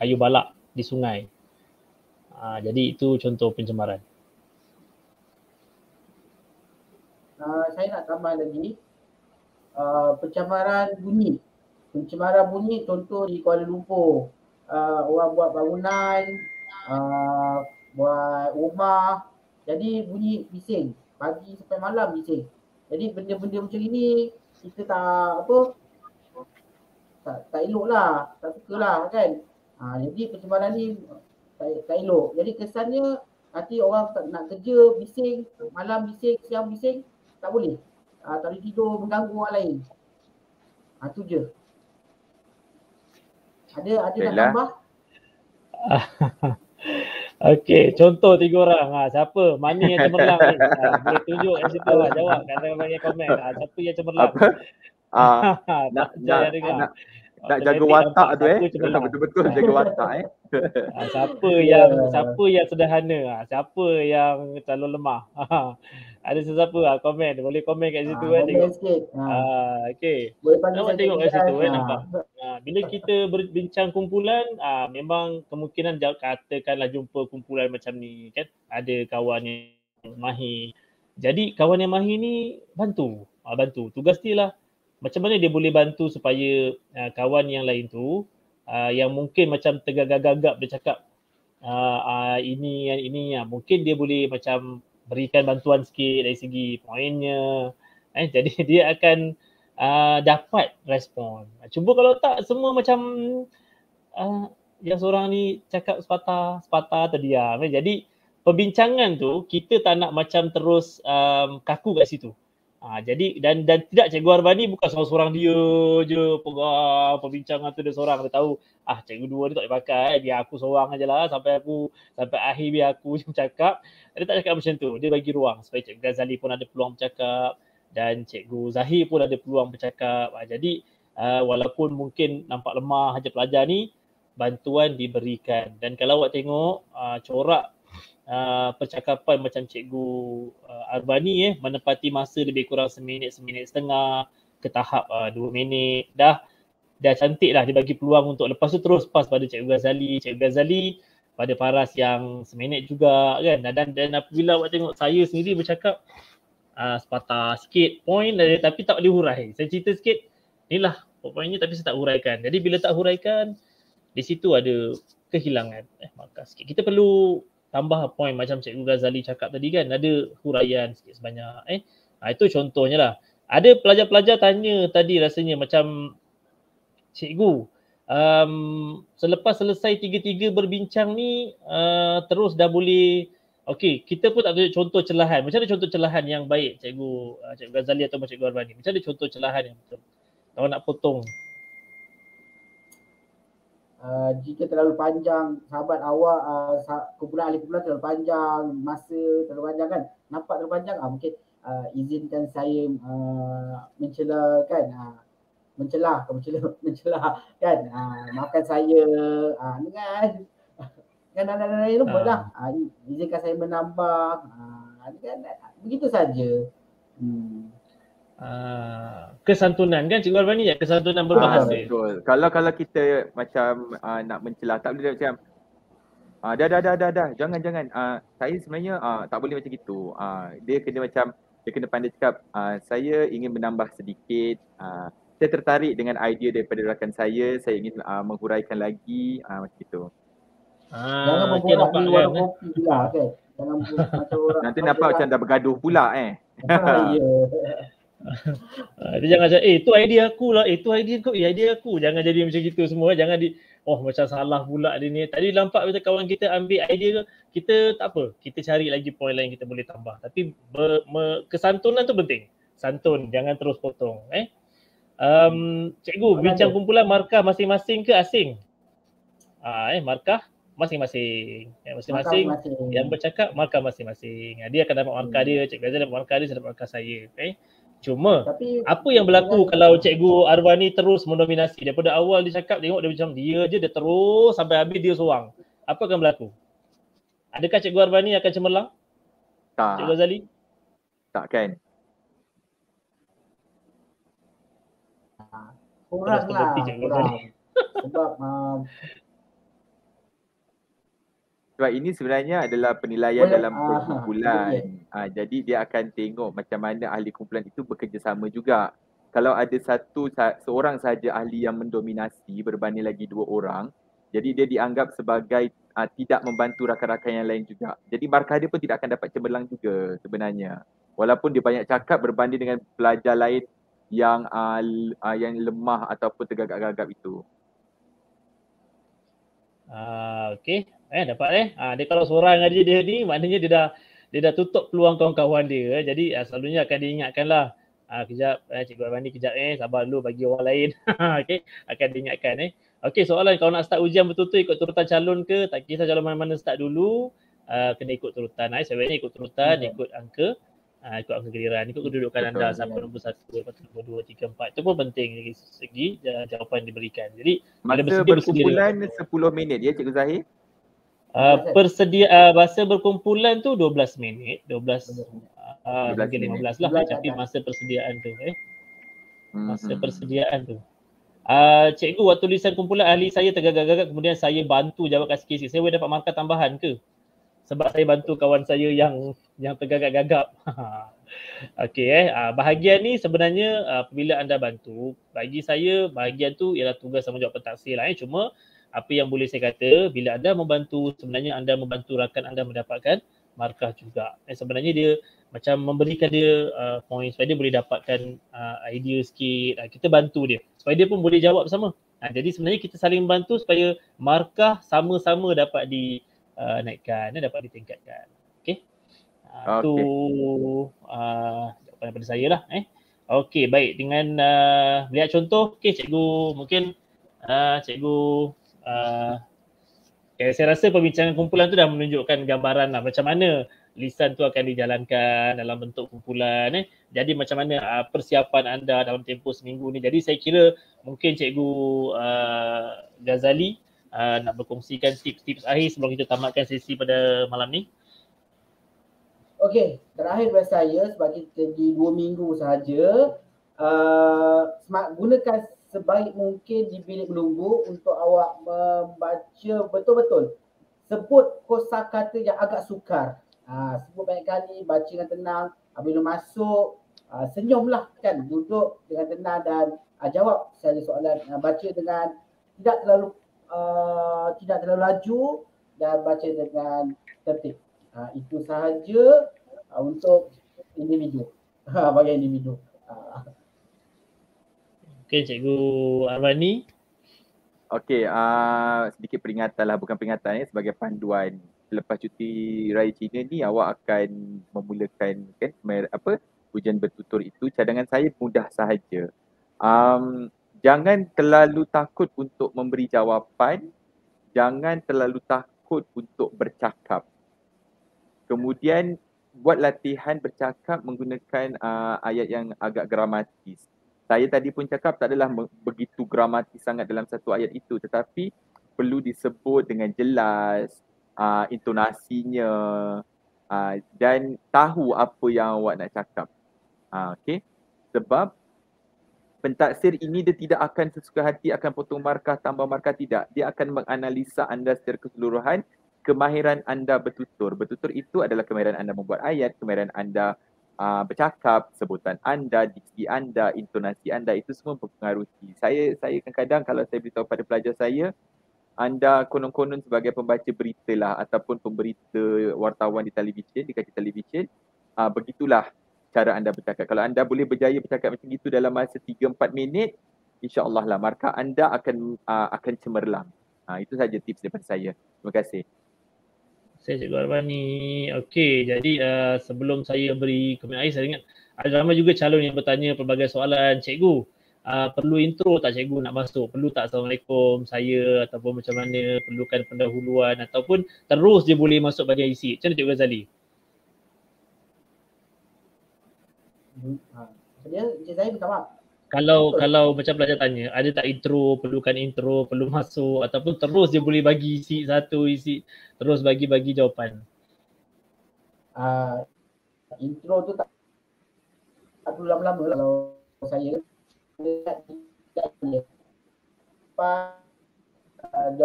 Kayu balak di sungai. Uh, jadi itu contoh pencemaran. Uh, saya nak tambah lagi. Uh, pencemaran bunyi. Pencemaran bunyi contoh di Kuala Lumpur. Uh, orang buat bangunan uh, buat rumah. Jadi bunyi bising. Pagi sampai malam bising. Jadi benda-benda macam ini kita tak apa tak, tak elok lah. Tak suka lah kan ha, jadi pencemaran ni tak, tak elok jadi kesannya nanti orang tak nak kerja bising malam bising siang bising tak boleh ha, tak boleh tidur mengganggu orang lain ha, tu je ada ada nak tambah? Okey, contoh tiga orang. Ha, siapa? Mani yang cemerlang ni? Ha, boleh tunjuk kat situ lah. Jawab. Kata bagi komen. Ha, siapa yang cemerlang? Apa? Uh, nak, nak, nak, nak jaga watak tu eh. Betul-betul jaga watak eh. Ha, siapa yang siapa yang sederhana? Ha, siapa yang terlalu lemah? Ha, ada sesiapa ha, komen. Boleh komen kat situ ha, kan. Tengok. Sikit. Ha. Ha, okay. Boleh nampak tengok kat situ kan. Nampak. Ha, bila kita berbincang kumpulan, ha, memang kemungkinan katakanlah jumpa kumpulan macam ni kan. Ada kawan yang mahir. Jadi kawan yang mahir ni bantu. Ha, bantu. Tugas dia lah macam mana dia boleh bantu supaya uh, kawan yang lain tu uh, yang mungkin macam tergagap-gagap dia cakap uh, uh, ini yang ini ya mungkin dia boleh macam berikan bantuan sikit dari segi poinnya. Eh jadi dia akan uh, dapat respon. Cuba kalau tak semua macam uh, yang seorang ni cakap sepatah sepatah terdiam eh. jadi perbincangan tu kita tak nak macam terus um, kaku kat situ Ha, jadi dan dan tidak Cikgu Arbani bukan seorang-seorang dia je pegang perbincangan tu dia seorang dia tahu ah cikgu dua ni tak boleh pakai biar aku seorang aja lah sampai aku sampai akhir biar aku je cakap. Dia tak cakap macam tu dia bagi ruang supaya Cikgu Ghazali pun ada peluang bercakap dan Cikgu Zahir pun ada peluang bercakap. Ha, jadi uh, walaupun mungkin nampak lemah aja pelajar ni bantuan diberikan. Dan kalau awak tengok uh, corak uh, percakapan macam cikgu uh, Arbani eh menepati masa lebih kurang seminit seminit setengah ke tahap uh, dua minit. Dah dah cantik lah dia bagi peluang untuk lepas tu terus pas pada cikgu Ghazali. Cikgu Ghazali pada paras yang seminit juga kan? Dan dan apabila awak tengok saya sendiri bercakap uh, sepatah sikit point dari, tapi tak boleh hurai saya cerita sikit inilah poinnya tapi saya tak huraikan. Jadi bila tak huraikan di situ ada kehilangan. Eh markah sikit. Kita perlu tambah point macam Cikgu Ghazali cakap tadi kan ada huraian sikit sebanyak eh. Ha, itu contohnya lah. Ada pelajar-pelajar tanya tadi rasanya macam cikgu um, selepas selesai tiga-tiga berbincang ni uh, terus dah boleh okey kita pun tak tunjuk contoh celahan. Macam mana contoh celahan yang baik cikgu uh, cikgu Ghazali atau cikgu Arbani macam mana contoh celahan yang betul? Kalau nak potong Uh, jika terlalu panjang sahabat awak uh, kumpulan ahli kumpulan terlalu panjang masa terlalu panjang kan? Nampak terlalu panjang? Uh, mungkin uh, izinkan saya uh, mencela kan? Uh, mencelah mencela mencelah kan? Uh, maafkan saya. Uh, dengan kan dan dan lain lembut lah. Uh, izinkan saya menambah. Uh, kan begitu saja. Hmm. Uh, kesantunan kan Cikgu Arfani ya kesantunan berbahasa. Ah, betul. Kalau kalau kita macam uh, nak mencelah tak boleh macam uh, dah dah dah dah dah jangan jangan uh, saya sebenarnya uh, tak boleh macam gitu. Uh, dia kena macam dia kena pandai cakap uh, saya ingin menambah sedikit uh, saya tertarik dengan idea daripada rakan saya saya ingin uh, menghuraikan lagi uh, macam itu. Ah, jangan okay, nampak kan. Kopi pula, kan. Jangan macam orang Nanti nampak macam dah bergaduh pula eh. ya. Uh, dia jangan cakap, eh tu idea aku lah, eh tu idea aku, eh idea aku. Jangan jadi macam gitu semua. Jangan di, oh macam salah pula dia ni. Tadi nampak macam kawan kita ambil idea, kita tak apa. Kita cari lagi poin lain kita boleh tambah. Tapi ber, me, kesantunan tu penting. Santun, jangan terus potong. Eh. Um, cikgu, bincang kumpulan markah masing-masing ke asing? Ah, eh, markah masing-masing. Ya, masing-masing yang bercakap markah masing-masing. Dia akan dapat markah hmm. dia, cikgu Azhar dapat markah dia, saya dapat markah saya. Okay. Cuma Tapi, apa yang berlaku dengan... kalau Cikgu Arwani terus mendominasi daripada awal dia cakap tengok dia macam dia je dia terus sampai habis dia seorang. Apa akan berlaku? Adakah Cikgu Arwani akan cemerlang? Tak. Cikgu Azali? Tak kan. Kurang lah. Kurang. Sebab uh, sebab ini sebenarnya adalah penilaian Boleh, dalam perkumpulan. Uh, uh, jadi dia akan tengok macam mana ahli kumpulan itu bekerjasama juga. Kalau ada satu seorang saja ahli yang mendominasi berbanding lagi dua orang, jadi dia dianggap sebagai uh, tidak membantu rakan-rakan yang lain juga. Jadi markah dia pun tidak akan dapat cemerlang juga sebenarnya. Walaupun dia banyak cakap berbanding dengan pelajar lain yang uh, uh, yang lemah ataupun tergagap-gagap itu. Ah, uh, okey. Eh dapat eh. Ah dia kalau seorang aja dia ni maknanya dia dah dia dah tutup peluang kawan-kawan dia. Eh. Jadi ah, selalunya akan diingatkanlah. Ah kejap eh Cikgu Abani kejap eh sabar dulu bagi orang lain. okey akan diingatkan eh. Okey soalan kalau nak start ujian betul-betul ikut turutan calon ke tak kisah calon mana-mana start dulu uh, kena ikut turutan eh sebaiknya ikut turutan hmm. ikut angka uh, ikut angka giliran ikut kedudukan anda siapa nombor satu, lepas tu nombor dua, tiga, empat itu pun penting dari segi jawapan diberikan jadi masa berkumpulan 10 minit ya Cikgu Zahir Uh, persedia uh, masa berkumpulan tu 12 minit, 12 uh, 12 mungkin 15 lah tapi masa persediaan tu eh. Masa hmm. persediaan tu. Uh, cikgu waktu tulisan kumpulan ahli saya tergagap-gagap kemudian saya bantu jawab kasih kesi. Saya boleh dapat markah tambahan ke? sebab saya bantu kawan saya yang yang tergagap-gagap. Okey eh, uh, bahagian ni sebenarnya uh, apabila anda bantu, bagi saya bahagian tu ialah tugas tanggungjawab pentaksir lah eh. Cuma apa yang boleh saya kata, bila anda membantu, sebenarnya anda membantu rakan anda mendapatkan markah juga. Eh, sebenarnya dia macam memberikan dia uh, point supaya dia boleh dapatkan uh, idea sikit. Uh, kita bantu dia supaya dia pun boleh jawab sama. Uh, jadi sebenarnya kita saling bantu supaya markah sama-sama dapat dinaikkan, uh, dapat ditingkatkan. Okey. Uh, okay. uh, jawapan daripada saya lah. Eh. Okey, baik. Dengan uh, lihat contoh, okey cikgu mungkin uh, cikgu uh, saya rasa perbincangan kumpulan tu dah menunjukkan gambaran lah macam mana lisan tu akan dijalankan dalam bentuk kumpulan eh. Jadi macam mana uh, persiapan anda dalam tempoh seminggu ni. Jadi saya kira mungkin cikgu uh, Ghazali uh, nak berkongsikan tips-tips akhir sebelum kita tamatkan sesi pada malam ni. Okey, terakhir dari saya sebab kita di dua minggu sahaja uh, gunakan sebaik mungkin di bilik menunggu untuk awak membaca betul-betul sebut kosakata yang agak sukar. Ha, sebut banyak kali, baca dengan tenang. Bila masuk, ha, senyumlah kan. Duduk dengan tenang dan ha, jawab saya soalan. Ha, baca dengan tidak terlalu uh, tidak terlalu laju dan baca dengan tertib. Ha, itu sahaja uh, untuk individu. Ha, bagi individu. Okey, Cikgu Arwani. Okey, uh, sedikit peringatan lah, bukan peringatan ya, sebagai panduan. Selepas cuti raya Cina ni awak akan memulakan kan apa ujian bertutur itu cadangan saya mudah sahaja. Um, jangan terlalu takut untuk memberi jawapan, jangan terlalu takut untuk bercakap. Kemudian buat latihan bercakap menggunakan uh, ayat yang agak gramatis. Saya tadi pun cakap tak adalah begitu gramatis sangat dalam satu ayat itu tetapi perlu disebut dengan jelas uh, intonasinya uh, dan tahu apa yang awak nak cakap. Uh, okay. Sebab pentaksir ini dia tidak akan sesuka hati akan potong markah tambah markah tidak. Dia akan menganalisa anda secara keseluruhan kemahiran anda bertutur. Bertutur itu adalah kemahiran anda membuat ayat, kemahiran anda uh, bercakap, sebutan anda, diksi anda, intonasi anda itu semua mempengaruhi. Saya saya kadang-kadang kalau saya beritahu pada pelajar saya, anda konon-konon sebagai pembaca berita lah ataupun pemberita wartawan di televisyen, di kaca televisyen, uh, begitulah cara anda bercakap. Kalau anda boleh berjaya bercakap macam itu dalam masa 3-4 minit, insyaAllah lah markah anda akan uh, akan cemerlang. Uh, itu saja tips daripada saya. Terima kasih saya Cikgu Arwani. Okey, jadi uh, sebelum saya beri komen akhir, saya ingat ada ramai juga calon yang bertanya pelbagai soalan. Cikgu, uh, perlu intro tak cikgu nak masuk? Perlu tak Assalamualaikum saya ataupun macam mana? Perlukan pendahuluan ataupun terus dia boleh masuk bagian isi? Macam mana Cikgu Ghazali? Hmm, ha. Saya, saya minta maaf kalau kalau macam pelajar tanya ada tak intro perlukan intro perlu masuk ataupun terus dia boleh bagi isi satu isi terus bagi-bagi jawapan? Uh, intro tu tak tak perlu lama-lama kalau saya ada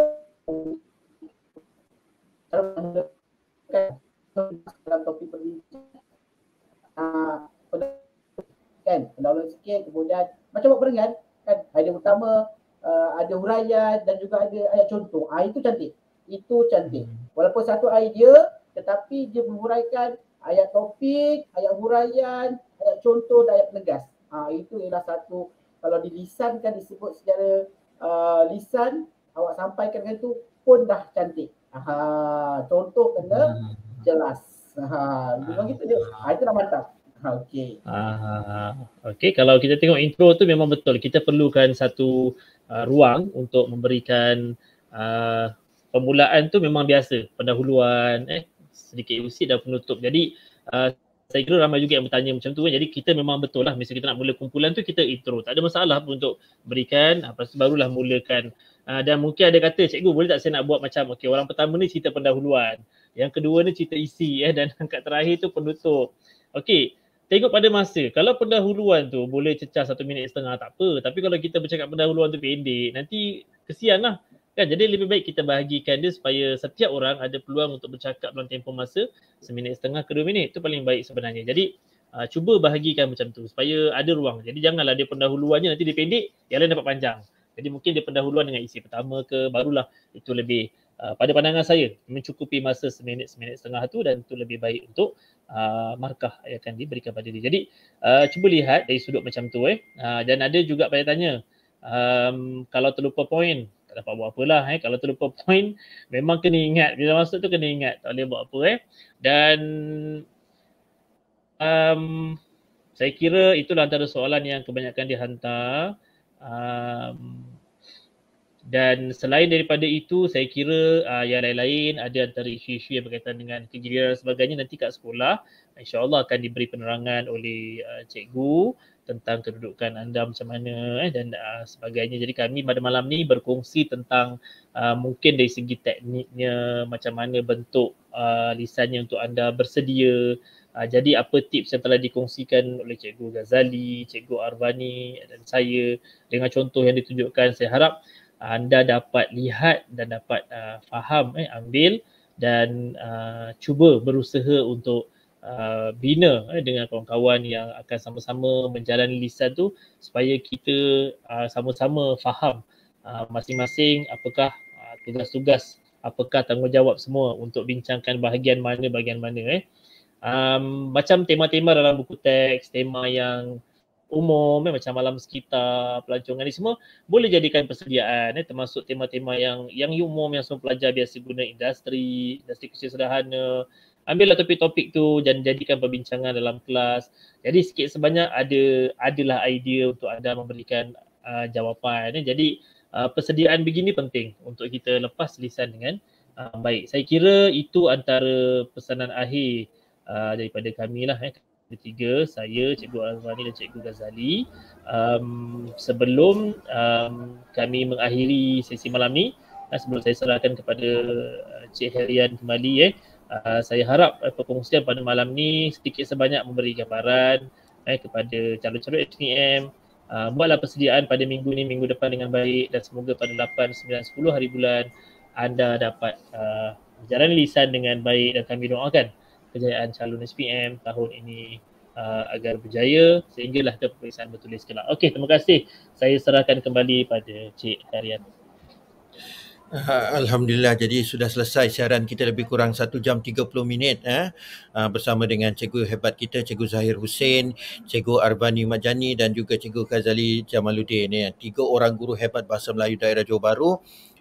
dalam topik perbincangan. Uh, kan? Pendahuluan sikit kemudian macam buat perengan kan? Idea utama uh, ada huraian dan juga ada ayat contoh. Ah itu cantik. Itu cantik. Hmm. walaupun satu idea tetapi dia menghuraikan ayat topik ayat huraian ayat contoh dan ayat penegas. Ah itu ialah satu. Kalau dilisankan disebut secara uh, lisan awak sampaikan dengan itu pun dah cantik. Ah contoh kena hmm. jelas. Ha memang gitu je. Ah itu dah mantap Okey. Ah, okey. Kalau kita tengok intro tu memang betul. Kita perlukan satu uh, ruang untuk memberikan uh, permulaan tu memang biasa. Pendahuluan, eh, sedikit usit dan penutup. Jadi uh, saya kira ramai juga yang bertanya macam tu kan. Jadi kita memang betul lah. Misalnya kita nak mula kumpulan tu kita intro. Tak ada masalah pun untuk berikan. Lepas tu barulah mulakan. Uh, dan mungkin ada kata cikgu boleh tak saya nak buat macam okay, orang pertama ni cerita pendahuluan. Yang kedua ni cerita isi eh, dan angkat terakhir tu penutup. Okey, tengok pada masa. Kalau pendahuluan tu boleh cecah satu minit setengah tak apa. Tapi kalau kita bercakap pendahuluan tu pendek, nanti kesian lah. Kan jadi lebih baik kita bahagikan dia supaya setiap orang ada peluang untuk bercakap dalam tempoh masa seminit setengah ke dua minit. Itu paling baik sebenarnya. Jadi uh, cuba bahagikan macam tu supaya ada ruang. Jadi janganlah dia pendahuluannya nanti dia pendek, yang lain dapat panjang. Jadi mungkin dia pendahuluan dengan isi pertama ke barulah itu lebih uh, pada pandangan saya mencukupi masa seminit seminit setengah tu dan itu lebih baik untuk uh, markah yang akan diberikan pada dia. Jadi uh, cuba lihat dari sudut macam tu eh. Uh, dan ada juga pada tanya um, kalau terlupa poin tak dapat buat apalah eh kalau terlupa point memang kena ingat bila masuk tu kena ingat tak boleh buat apa eh dan um, saya kira itulah antara soalan yang kebanyakan dihantar um, dan selain daripada itu saya kira uh, yang lain-lain ada antara isu-isu yang berkaitan dengan kejadian dan sebagainya nanti kat sekolah insyaAllah akan diberi penerangan oleh uh, cikgu tentang kedudukan anda macam mana eh, dan uh, sebagainya. Jadi kami pada malam ni berkongsi tentang uh, mungkin dari segi tekniknya macam mana bentuk uh, lisannya untuk anda bersedia. Uh, jadi apa tips yang telah dikongsikan oleh Cikgu Ghazali, Cikgu Arvani dan saya dengan contoh yang ditunjukkan saya harap anda dapat lihat dan dapat uh, faham eh ambil dan uh, cuba berusaha untuk uh, bina eh, dengan kawan-kawan yang akan sama-sama menjalani lisan tu supaya kita uh, sama-sama faham uh, masing-masing apakah uh, tugas-tugas apakah tanggungjawab semua untuk bincangkan bahagian mana bahagian mana eh. Um, macam tema-tema dalam buku teks tema yang umum eh, macam malam sekitar pelancongan ni semua boleh jadikan persediaan eh, termasuk tema-tema yang yang umum yang semua pelajar biasa guna industri industri kecil sederhana ambillah topik-topik tu dan jadikan perbincangan dalam kelas. Jadi sikit sebanyak ada adalah idea untuk anda memberikan uh, jawapan. Eh. Jadi uh, persediaan begini penting untuk kita lepas lisan dengan uh, baik. Saya kira itu antara pesanan akhir uh, daripada kami lah. Eh. Ketiga, saya, Cikgu Azwani dan Cikgu Ghazali. Um, sebelum um, kami mengakhiri sesi malam ni, uh, sebelum saya serahkan kepada uh, Cik Herian kembali, eh, uh, saya harap uh, perkongsian pada malam ni sedikit sebanyak memberi gambaran eh, kepada calon-calon SPM uh, buatlah persediaan pada minggu ni minggu depan dengan baik dan semoga pada 8, 9, 10 hari bulan anda dapat uh, berjalan lisan dengan baik dan kami doakan kejayaan calon SPM tahun ini uh, agar berjaya sehinggalah ke peperiksaan bertulis kelak. Okey, terima kasih. Saya serahkan kembali pada Cik Harian. Alhamdulillah jadi sudah selesai siaran kita lebih kurang 1 jam 30 minit eh uh, bersama dengan cikgu hebat kita cikgu Zahir Hussein, cikgu Arbani Majani dan juga cikgu Kazali Jamaluddin ya. Tiga orang guru hebat bahasa Melayu daerah Johor Bahru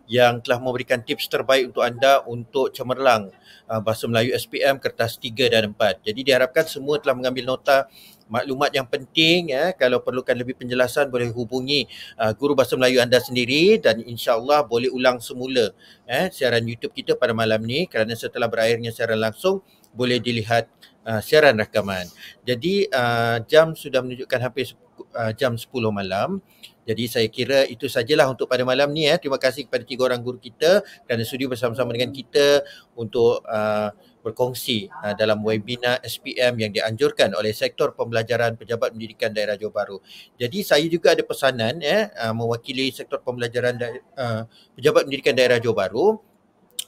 yang telah memberikan tips terbaik untuk anda untuk cemerlang uh, bahasa Melayu SPM kertas 3 dan 4. Jadi diharapkan semua telah mengambil nota maklumat yang penting ya kalau perlukan lebih penjelasan boleh hubungi uh, guru bahasa Melayu anda sendiri dan insyaallah boleh ulang semula eh siaran YouTube kita pada malam ni kerana setelah berakhirnya siaran langsung boleh dilihat uh, siaran rakaman. Jadi uh, jam sudah menunjukkan hampir uh, jam 10 malam. Jadi saya kira itu sajalah untuk pada malam ni eh. Terima kasih kepada tiga orang guru kita kerana sudi bersama-sama dengan kita untuk uh, berkongsi uh, dalam webinar SPM yang dianjurkan oleh sektor pembelajaran pejabat pendidikan daerah Johor Bahru. Jadi saya juga ada pesanan ya uh, mewakili sektor pembelajaran da- uh, pejabat pendidikan daerah Johor Bahru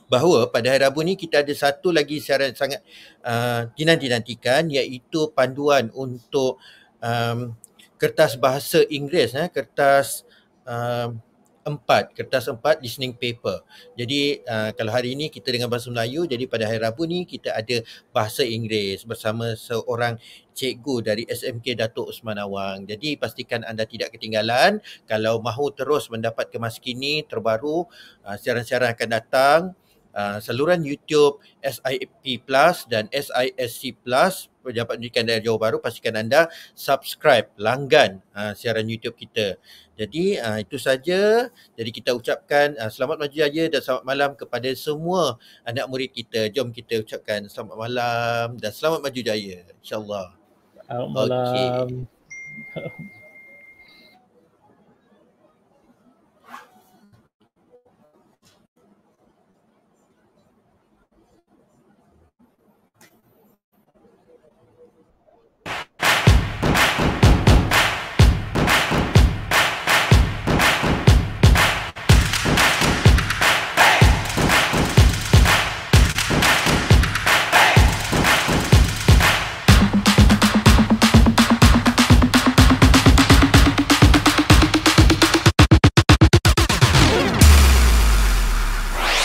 bahawa pada hari Rabu ni kita ada satu lagi siaran sangat uh, dinanti-nantikan iaitu panduan untuk um, kertas bahasa Inggeris eh kertas um, empat, kertas empat listening paper. Jadi uh, kalau hari ini kita dengan bahasa Melayu, jadi pada hari Rabu ni kita ada bahasa Inggeris bersama seorang cikgu dari SMK Datuk Usman Awang. Jadi pastikan anda tidak ketinggalan kalau mahu terus mendapat kemas kini terbaru, uh, siaran-siaran akan datang uh, saluran YouTube SIP Plus dan SISC Plus Pejabat Pendidikan Daerah Johor Bahru pastikan anda subscribe langgan uh, siaran YouTube kita. Jadi uh, itu saja. Jadi kita ucapkan uh, selamat maju jaya dan selamat malam kepada semua anak murid kita. Jom kita ucapkan selamat malam dan selamat maju jaya. InsyaAllah. Selamat malam. Okay.